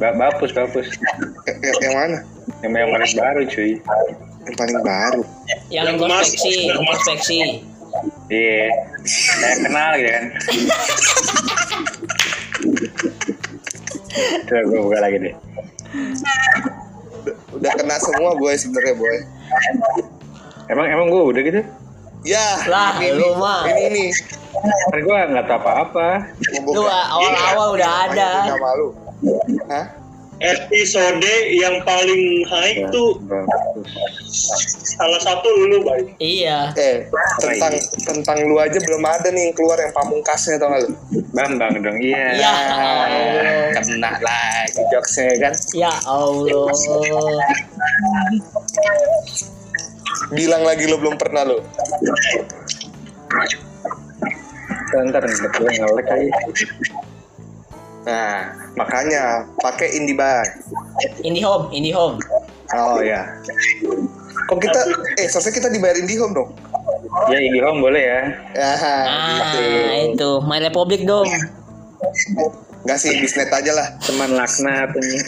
Ba Bapus, Bapus. Yang, yang- mana? Yang yang paling baru cuy. Yang paling baru. yang Yang introspeksi, introspeksi. Iya. Saya kenal ya kan. Coba gue buka lagi deh. Udah kena semua boy sebenarnya boy. Emang emang gue udah gitu? Ya. Lah, ini, lu ini, mah. Ini ini. Kan gue nggak tahu apa-apa. Lu awal-awal udah ada. Nama lu. Hah? Episode yang paling hype tuh Bapus. salah satu dulu, baik. Iya. Eh, tentang tentang lu aja belum ada nih yang keluar yang pamungkasnya tau gak lu? Bambang dong, iya. Ya Allah. kena lagi jokesnya kan. Ya Allah. Bilang lagi lu belum pernah lu. Ntar ntar gue ngelek aja. Nah, makanya pakai IndiBuy. IndiHome, IndiHome. Oh ya. Kok kita eh seharusnya kita dibayar IndiHome dong. Ya IndiHome boleh ya. Ya, Ah, gitu. itu My Republic dong. Enggak sih, bisnet aja lah. Teman laknat ini.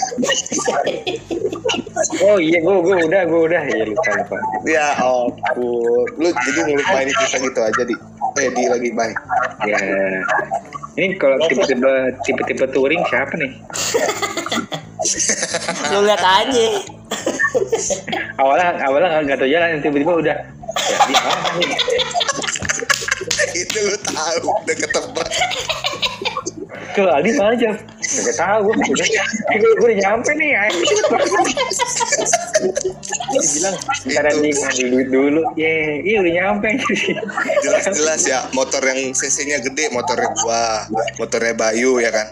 Oh iya, gue gue udah gue udah ya lupa lupa. Ya ampun. Lu jadi ngelupain kita gitu aja di. Eh, di lagi baik. Ya. Ini kalau tipe-tipe tipe-tipe touring siapa nih? Lu lihat aja. Awalnya awalnya nggak- tahu jalan, tiba-tiba udah. Ya? Itu lu tahu udah ketebak. Tuh Aldi mana aja? Gak tahu gue udah. Eh, gue, gue udah nyampe nih. ayo. Dia bilang ntar Itu. aja ngambil duit dulu. Ye, iya udah nyampe. Jelas-jelas ya, motor yang CC-nya gede, motornya gua, motornya Bayu ya kan.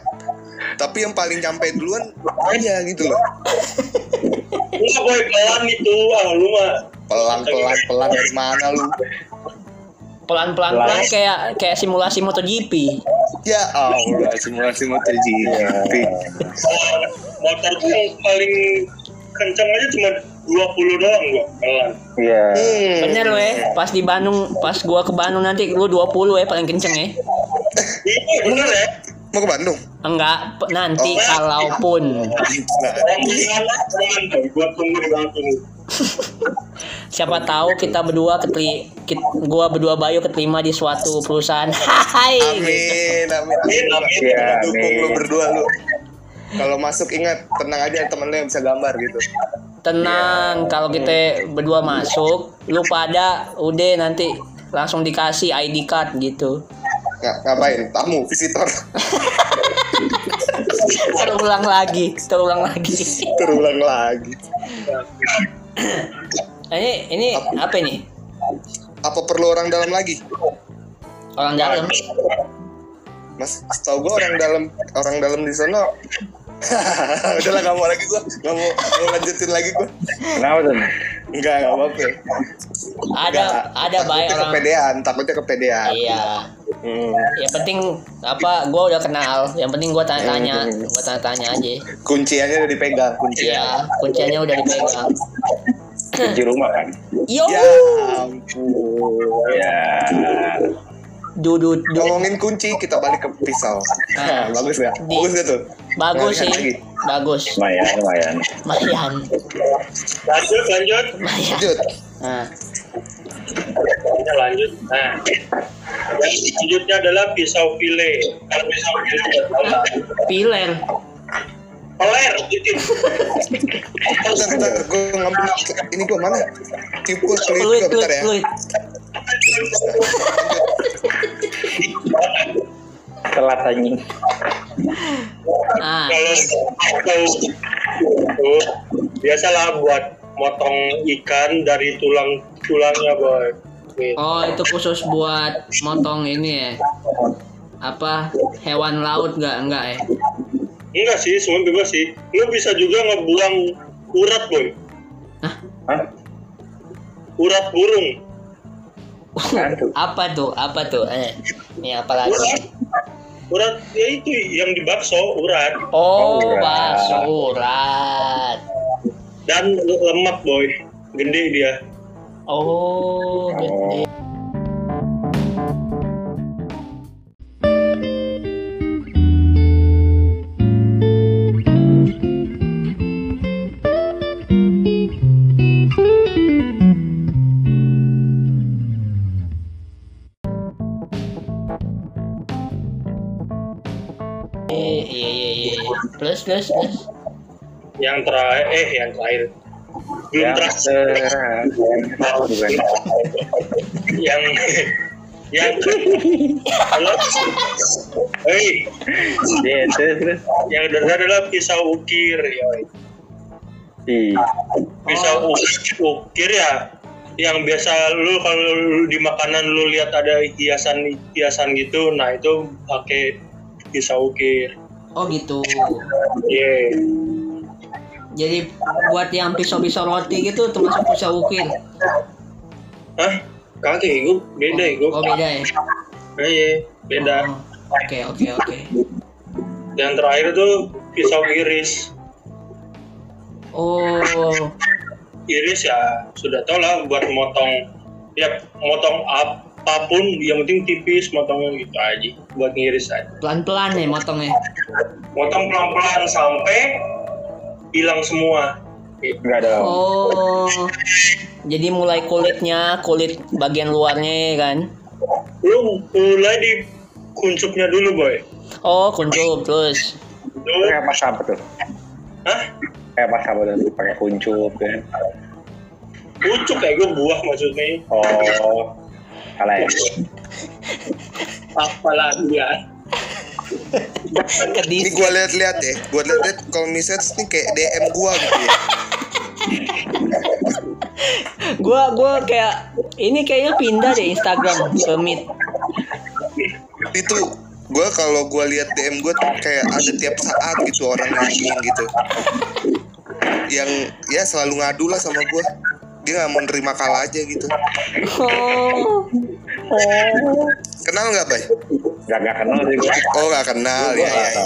Tapi yang paling nyampe duluan aja gitu loh. Lu boleh pelan itu, ah lu mah. Pelan-pelan pelan dari mana lu? Pelan-pelan pelan kayak kayak simulasi MotoGP. Ya Allah, simulasi MotoGP. Motor tuh yang paling kencang aja cuma 20 doang gua pelan. Iya. Hmm. Bener lu ya, pas di Bandung, pas gua ke Bandung nanti lu 20 ya paling kenceng ya. Iya, bener ya. Mau ke Bandung? Enggak, nanti Oh. kalaupun Nah, tunggu di Bandung. siapa tahu kita berdua keteli kit, gua berdua Bayu keterima di suatu perusahaan. Hai. amin, amin, amin. Amin, Iya, Dukung amin. lu berdua lu. Kalau masuk ingat tenang aja temen lu yang bisa gambar gitu. Tenang, kalau kita berdua masuk, lu pada udah nanti langsung dikasih ID card gitu. Nggak, ngapain? Tamu, visitor. Terulang lagi, terulang lagi. Terulang lagi. Nah, ini ini apa ini? Apa perlu orang dalam lagi? Orang dalam. Mas, setahu gua orang dalam orang dalam di sana. Udahlah nggak mau lagi gua, nggak mau, mau lanjutin lagi gua. Kenapa tuh? Enggak, nggak apa-apa. Ada ada baik takutnya orang. kepedean, takutnya kepedean. Iya. Hmm. Yang penting apa? Gua udah kenal. Yang penting gua tanya-tanya, gua tanya-tanya aja. Kunciannya udah dipegang, kuncian. Iya, kuncinya udah dipegang. Kunci rumah kan? Yo, Ya ampun. Ya. Dudut du, Ngomongin kunci, kita balik ke pisau. Ah. bagus ya? Di- Bagus gak tuh? bagus Lagi. sih, bagus. Lumayan, lumayan. Lumayan, Lanjut, lanjut. lumayan. Lanjut. Nah, Kita lanjut. Nah, yang selanjutnya adalah pisau file. Kalau pisau file nggak piler. Peler, itu. Bentar, bentar, gue ngambil ini gue mana? Tipe kulit Fluid, gue bentar fluid, ya. fluid. Telat anjing. Nah, Kalau kalau tuh biasalah buat motong ikan dari tulang tulangnya boy. Oh, itu khusus buat motong ini ya. Apa hewan laut nggak enggak ya? enggak sih semua bebas sih lu bisa juga ngebuang urat boy Hah? urat burung? Apa tuh? Apa tuh? Eh, ini apa lagi? urat urat ya itu yang di bakso urat Oh, urat. bakso urat. dan lemak boy gede dia Oh, gede. Eh, Plus plus. yang terakhir eh yang terakhir. Belum Yang terakhir. Yang yang halo hei. Iya, terus terus. yang terakhir adalah pisau ukir yoi. Ih, pisau uk- ukir ya. Yang biasa lu kalau lu di makanan lu lihat ada hiasan hiasan gitu nah itu pakai pisau ukir Oh gitu. Iya. Jadi buat yang pisau-pisau roti gitu termasuk pisau ukir. Hah? Kagak, gue beda ya, gue. Oh beda ya. Iya, beda. Oh, Oke oke oke. Yang terakhir tuh pisau iris. Oh Iris ya sudah tau lah buat motong ya motong apa pun yang penting tipis motongnya gitu aja buat ngiris aja. pelan-pelan nih motongnya. Motong pelan-pelan sampai hilang semua. enggak ada. Oh jadi mulai kulitnya kulit bagian luarnya ya kan. Lu mulai di kuncupnya dulu boy. Oh kuncup terus. Kayak pas apa tuh? hah? Kayak pas apa tuh? Pakai kuncup kan? Kuncuk kayak gue buah maksudnya. Oh, ya. Apa lagi ya? Ini Kedis. gue lihat-lihat ya, gue lihat kalau misalnya ini kayak DM gue gitu ya. Gua gua kayak ini kayaknya pindah deh Instagram ke Meet. Itu gue kalau gue lihat DM gue tuh kayak ada tiap saat gitu orang nanyain gitu. Yang ya selalu ngadu lah sama gue. Dia nggak mau nerima kalah aja gitu. Oh. Kenal nggak, Bay? Gak, gak kenal sih gue. Oh nggak kenal ya ya. gak ya.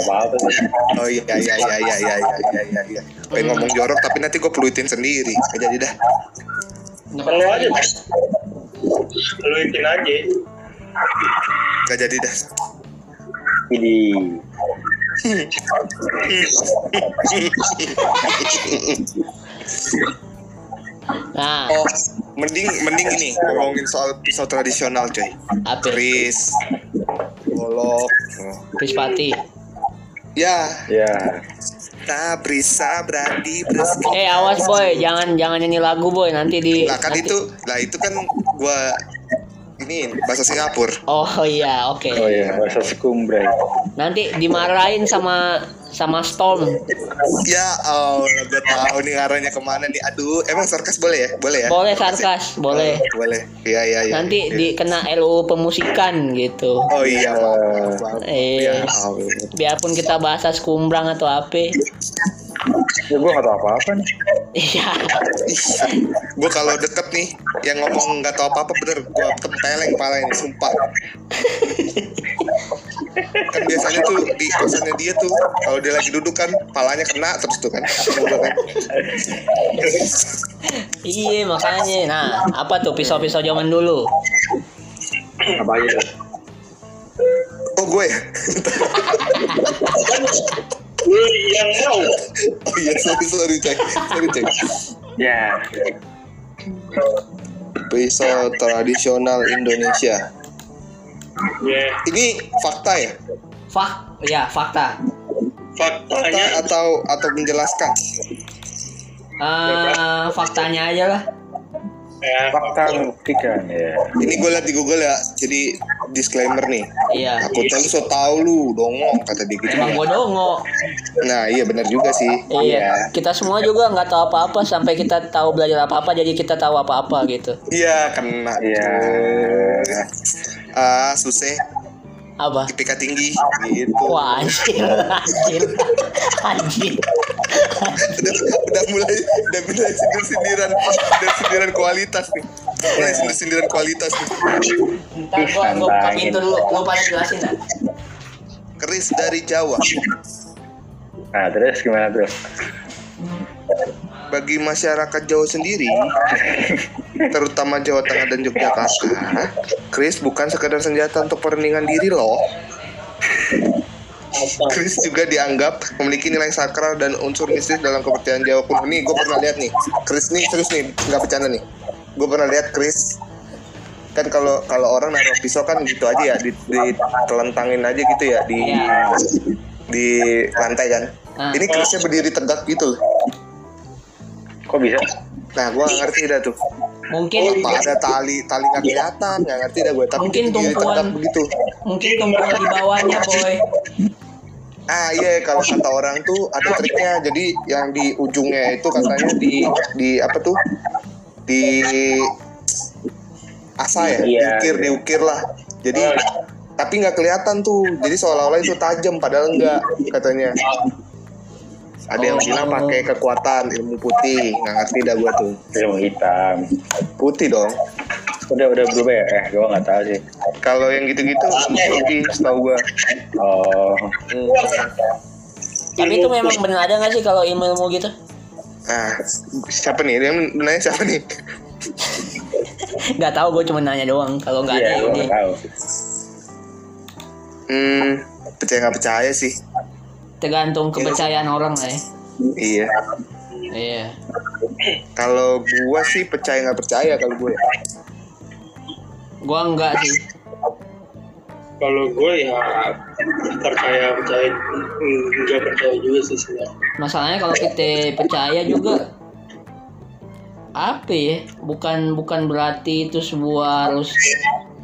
Oh iya iya iya iya iya iya iya iya. iya. Pengen ngomong jorok tapi nanti gue peluitin sendiri. Gak jadi dah. Perlu aja. Peluitin aja. Gak jadi dah. Jadi, Nah, Oh, mending mending ini ngomongin soal pisau tradisional coy. apa? Keris, golok. Oh. Krispati. Ya, ya. Tabrisa beradi beres. Eh awas boy, jangan jangan nyanyi lagu boy nanti di. Lah kan nanti- itu, lah itu kan gua ini bahasa Singapura. Oh iya, oke. Oh iya, bahasa skumbray. Nanti dimarahin sama sama Storm. Ya Allah, gue tahu nih arahnya ke mana nih. Aduh, emang sarkas boleh ya? Boleh ya? Boleh sarkas, boleh. Oh, boleh. Iya iya iya. Nanti Iya. dikena RUU pemusikan gitu. Oh iya. Iya. Ya Allah. Biarpun kita bahasa skumbrang atau apa. Ya gue gak tau apa-apa nih. Iya. gue kalau deket nih yang ngomong nggak tahu apa apa bener gue tempeleng palanya sumpah kan biasanya tuh di kosannya dia tuh kalau dia lagi duduk kan palanya kena terus tuh kan kan. Iya makanya. Nah, apa tuh pisau-pisau zaman dulu? Apa aja tuh? oh gue Lu yang mau. oh iya sorry sorry cek sorry cek Ya. pisau tradisional Indonesia Ya. ini fakta ya Fak, ya fakta. fakta Faktanya atau atau menjelaskan Eh, faktanya aja lah. ya Fakta membuktikan ya. ini gue lihat di Google ya jadi disclaimer nih. Iya. Takutnya lu so tau lu, dongong kata dia gitu. Emang gue dongo. Nah iya benar juga sih. Iya. Kita semua juga nggak tahu apa-apa sampai kita tahu belajar apa-apa jadi kita tahu apa-apa gitu. Iya kena. Iya. Ah susah, Apa? IPK tinggi. Gitu. Wah anjir, anjir, anjir. udah, udah mulai udah mulai sindir sindiran udah sindiran kualitas nih. Mulai sindir sindiran kualitas nih. Ntar gua gua buka pintu dulu, lu pada jelasin dah. keris dari Jawa. Nah terus gimana terus? bagi masyarakat Jawa sendiri terutama Jawa Tengah dan Yogyakarta. Keris bukan sekedar senjata untuk perlindungan diri loh keris juga dianggap memiliki nilai sakral dan unsur mistis dalam kepercayaan Jawa kuno nih gue pernah lihat nih. Keris nih serius nih nggak bercanda nih. Gue pernah lihat keris kan kalau kalau orang naruh pisau kan gitu aja ya di, ditelentangin aja gitu ya di di lantai kan. Ah. ini kerisnya berdiri tegak gitu loh. Kok bisa? nah gue nggak ngerti dah tuh Mungkin apa ada tali tali nggak kelihatan nggak ngerti dah gue tapi Mungkin tumpuan. begitu. mungkin tumpuan di bawahnya boy. ah iya kalau kata orang tuh ada triknya. Jadi yang di ujungnya itu katanya di di apa tuh? Di asa ya? Iya. diukir diukir lah. Jadi tapi nggak kelihatan tuh. Jadi seolah-olah itu tajam padahal enggak katanya ada yang bilang pakai kekuatan ilmu putih nggak ngerti dah gua tuh Ilmu hitam. putih dong Udah udah berubah ya? Eh gue nggak tahu sih. kalau yang gitu-gitu putih setahu gua Oh. Hmm. Tapi itu memang benar ada nggak sih kalau ilmu-ilmu gitu? ah siapa nih yang nanya siapa nih Nggak tahu, gue cuma nanya doang. Kalau nggak ada Iya gue ini. tahu. hmm percaya nggak percaya sih Tergantung kepercayaan orang lah ya. iya Iya. Kalau gua sih percaya nggak percaya kalau gue. Gua enggak sih. Kalau gue ya percaya percaya nggak percaya juga sih sebenarnya. Masalahnya kalau kita percaya juga apa ya? Bukan bukan berarti itu sebuah harus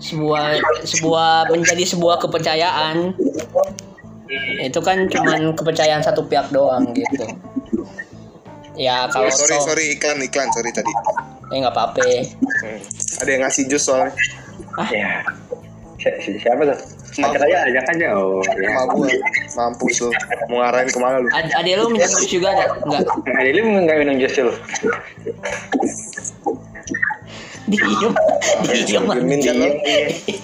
sebuah sebuah menjadi sebuah kepercayaan. Itu kan cuman kepercayaan satu pihak doang gitu. Ya kalau sorry toh- sorry iklan iklan sorry tadi. ya nggak apa-apa. Hmm. Ada yang ngasih jus soalnya. Ya. Si- si- siapa tuh? Ajak aja, ajak aja. Oh, ya. Sama gua mampus lu. Mau ngarahin ke mana lu? Ad ada lu minum jus juga ada? Enggak. Ada lu nggak minum jus lu? Diem. Diem anjing.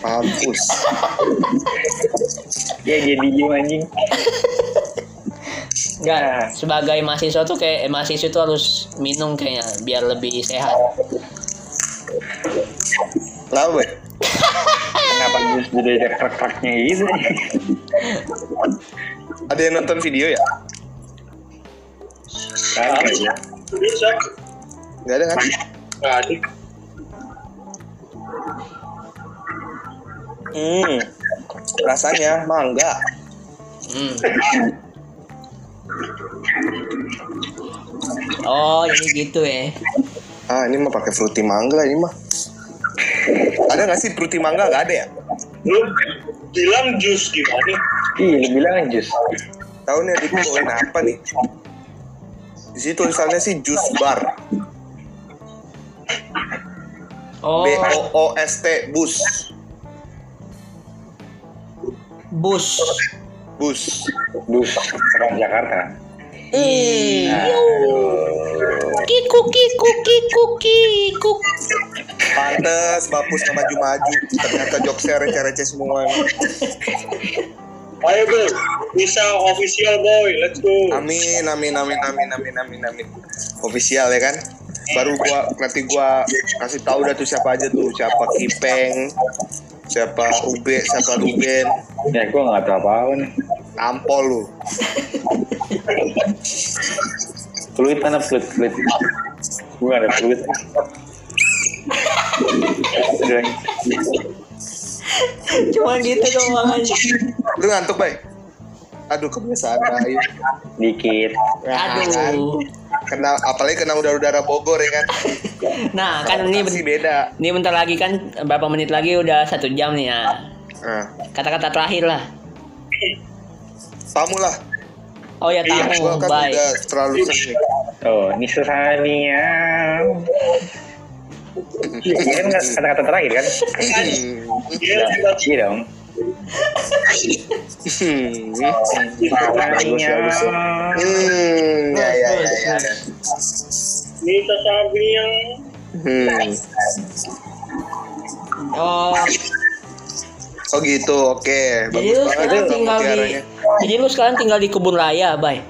Mampus. Ya jadi diem anjing. Enggak, sebagai mahasiswa tuh kayak eh, mahasiswa itu harus minum kayaknya biar lebih sehat. Lah, boy. Kenapa jus jadi ada krak-kraknya gitu? Ada yang nonton video ya? Kagak ya. Bisa Gak ada kan? nggak ada. Hmm. Rasanya mangga. Hmm. Oh, jadi gitu ya. Ah, ini mah pakai fruity mangga ini mah. Ada nggak sih fruity mangga? Gak ada ya? Lu bilang jus gimana? Iya, lu bilang jus. Tahu nih adik bawain apa nih? Di situ tulisannya sih jus bar. Oh, B O O S T bus. Bus. Bus. Bus orang Jakarta. Iyo. Kiku kiku kiku kiku. Pantes, bapus nggak maju-maju. Ternyata jokesnya receh-receh semua. Ayo bro, bisa official boy, let's go. Amin, amin, amin, amin, amin, amin, amin. Official ya kan? Baru gua nanti gua kasih tahu dah tuh siapa aja tuh, siapa Kipeng, siapa Ube, siapa Ruben, Ya, gue nggak tahu apa-apa nih. Ampol lu. Fluid mana fluid fluid? Gue nggak ada fluid. Udah, Cuma gitu doang aja. Lu ngantuk, Bay? Aduh, kebiasaan Bay. dikit. Aduh. Kena apalagi kena udara-udara Bogor ya kan? Nah, kan ini Pasti beda. ini bentar lagi kan berapa menit lagi udah satu jam nih ya. Nah, Kata-kata terakhir lah. tamu lah. Oh ya Iya, tamu, Gua kan baik. udah terlalu sering. Oh, Nisa Sania. Iya, ini kan kata-kata terakhir kan? Iya, Iya dong. Hmm. Hmm, ya ya ya. ya. Sabi yang Hmm. Oh, Oh gitu, oke. jadi Bagus lu banget sekarang itu tinggal di. Jadi lu sekarang tinggal di kebun raya, Bay.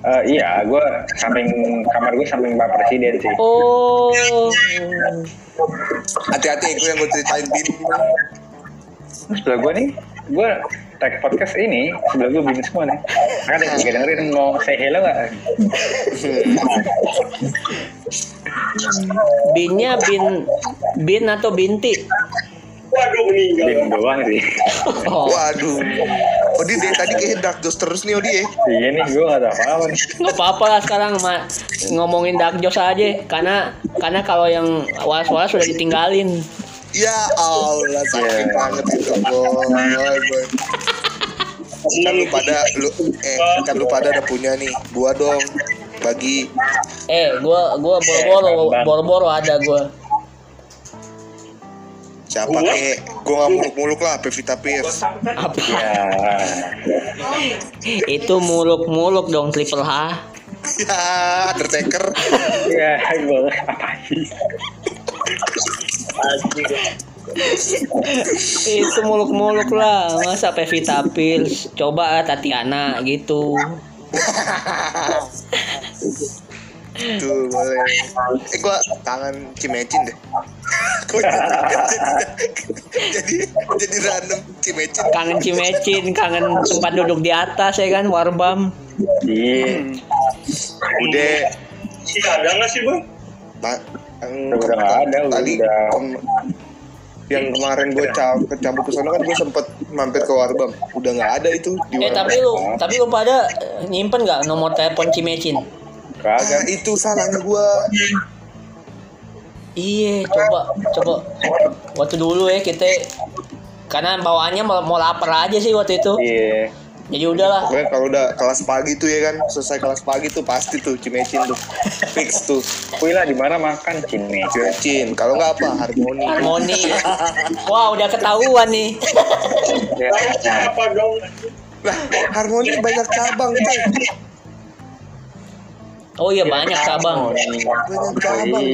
Eh, iya, gue samping kamar gue samping Pak Presiden sih. Oh. Hati-hati, gue yang gue ceritain bin. Sebelah gue nih, gue tag podcast ini sebelah gue bin semua nih. Ada yang dengerin mau say hello nggak? Binnya bin bin atau binti? waduh meninggal. Bin doang sih. Oh, Waduh. Oh, dia dari tadi kayak dark Joss terus nih, Odi ya. Iya nih, gue nggak tahu apa-apa nih. nggak apa-apa lah sekarang ma ngomongin dark jokes aja karena karena kalau yang waras-waras sudah ditinggalin. Ya Allah, sakit Yeah. banget itu, boy. Kan lu pada lu eh kan lu pada udah punya nih. Gua dong bagi Eh, gua gua boro-boro boro-boro ada gua. siapa kek? Gua nggak muluk-muluk lah, Pevita Pierce. Apa? Ya, Itu muluk-muluk dong triple H. Ya, Undertaker. ya, gue apa sih? Itu muluk-muluk lah. Masa Pevita Pills? Coba ah, Tatiana gitu. Tuh, boleh. Eh, gua kangen Cimecin deh. Jadi, jadi jadi random Cimecin. Kangen Cimecin, kangen tempat duduk di atas ya kan, warbam. Iya, Udah, Sih ada nggak sih bang? Pak. Yang Udah ada, udah- tadi udah. kem- yang kemarin gue cabut cabut ke sana kan gue sempet mampir ke Warbam udah nggak ada itu di Eh tapi lu tapi lu pada eh, nyimpen nggak nomor telepon Cimecin? ah, kagak. itu salahnya gue Iya, coba coba waktu dulu ya kita karena bawaannya mau, mau lapar aja sih waktu itu. Iya. Jadi udahlah. gue kalau udah kelas pagi tuh ya kan selesai kelas pagi tuh pasti tuh Cimecin tuh fix tuh Wih lah di mana makan cine? Cimecin kalau nggak apa Harmoni Harmoni. Wah, udah ketahuan nih. Ya, Tahu siapa dong? nah Harmoni banyak cabang coy Oh iya banyak cabang. banyak cabang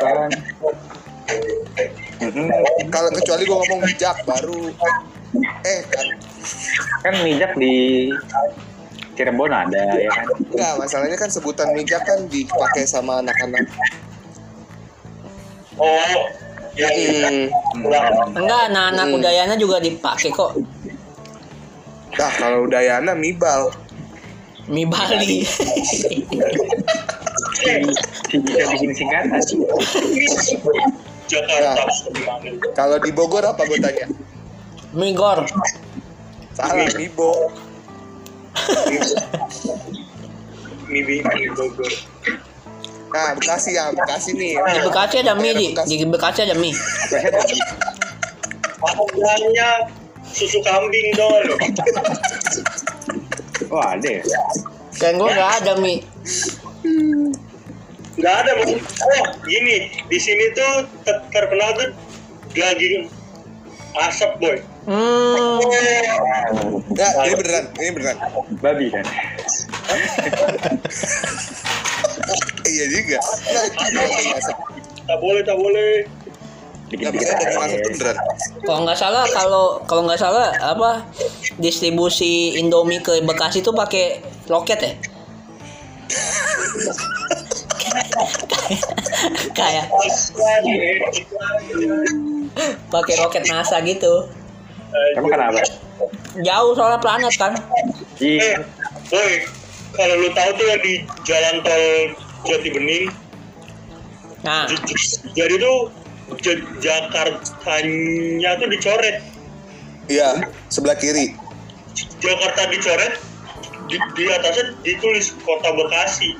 kan. Kalau kecuali gue ngomong bijak baru eh kan Kan mijak di Cirebon ada ya kan. Enggak, masalahnya kan sebutan mijak kan dipakai sama anak-anak. Oh, yang Hmm. ulang. Enggak, anak-anak Hmm. Udayana juga dipakai kok. Nah, kalau Udayana Mibal. Mie Bali. Si bisa bikin singkatan. Jakarta. Kalau di Bogor apa gue tanya? Mie Gor. Salah, Mibo. Mie Mie Bogor. Nah, Bekasi ya, Bekasi nih. Di Bekasi ada mie, di, Bekasi. di Bekasi ada mie. Harganya susu kambing dong. Wah ada ya. Kan gua nggak ada mie. Nggak ada. Oh, gini, di sini tuh ter- terkenal tuh daging asap boy. Hmm. Ya, ini beneran, ini beneran. Babi kan. Iya juga. Tak boleh, tak boleh. Itu beneran. Kalau nggak salah, kalau kalau nggak salah apa distribusi Indomie ke Bekasi tuh pakai roket ya? Kayak pakai roket NASA gitu. Kamu kenapa? Jauh soalnya planet kan. Eh, Iya. boy, kalau lu tahu tuh yang di jalan tol Jati Bening, Nah, jadi tuh Jakartanya tuh dicoret. Iya, sebelah kiri. Jakarta dicoret, di, di atasnya ditulis Kota Bekasi.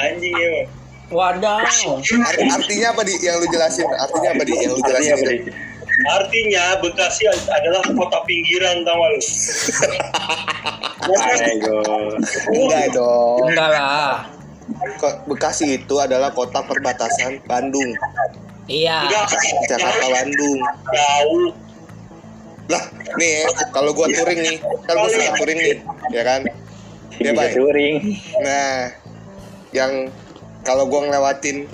Anjing ya. Wadaw. Art- artinya apa di yang lu jelasin? Artinya apa di yang lu Artinya jelasin? apa itu? artinya Bekasi adalah kota pinggiran tau gak lu Ayo. Enggak dong. Enggak lah. Bekasi itu adalah kota perbatasan Bandung. Iya. enggak Jakarta Bandung. jauh Lah, nih kalau gua touring nih, kan gua suka touring nih, ya kan? Ya, Bay. touring. Nah, yang kalau gua ngelewatin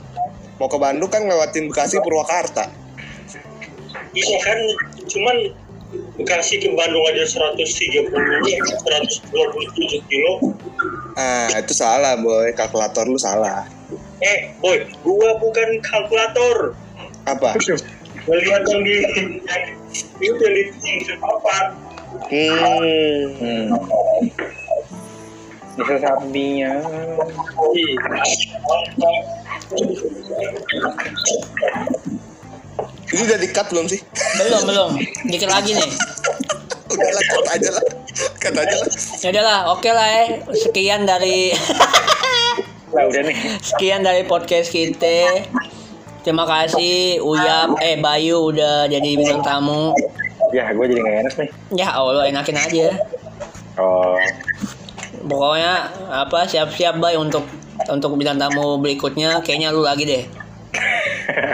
mau ke Bandung kan ngelewatin Bekasi Purwakarta. iya kan cuman Bekasi ke Bandung aja 130 127 kilo Ah, itu salah, boy. Kalkulator lu salah. eh boy gua bukan kalkulator Apa? melihat yang di itu yang di papan Hmm. Hmm. Bisa sapinya. Ini udah di-cut belum sih? Belum, belum. Dikit lagi nih. Udah lah, cut aja lah. Cut aja lah. Ya udahlah, oke lah ya. Sekian dari Lah udah nih. sekian dari podcast kita. Terima kasih Uyap eh Bayu udah jadi bintang tamu. Ya, gue jadi gak enak nih. Ya Allah enakin aja. Oh, Pokoknya apa siap-siap Bay untuk untuk bintang tamu berikutnya kayaknya lu lagi deh.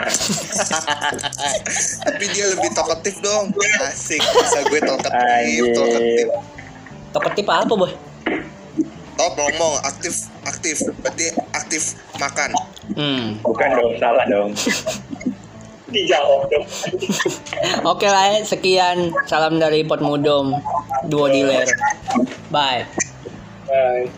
Tapi dia lebih talkative dong. Asik. Bisa gue talkative, talkative. Toketip apa boy? Oh, ngomong aktif, aktif. Berarti aktif makan. Hmm. bukan dong, salah dong. dijawab dong Oke lah sekian salam dari Pot Mudom Duo Dealer. Bye. Bye.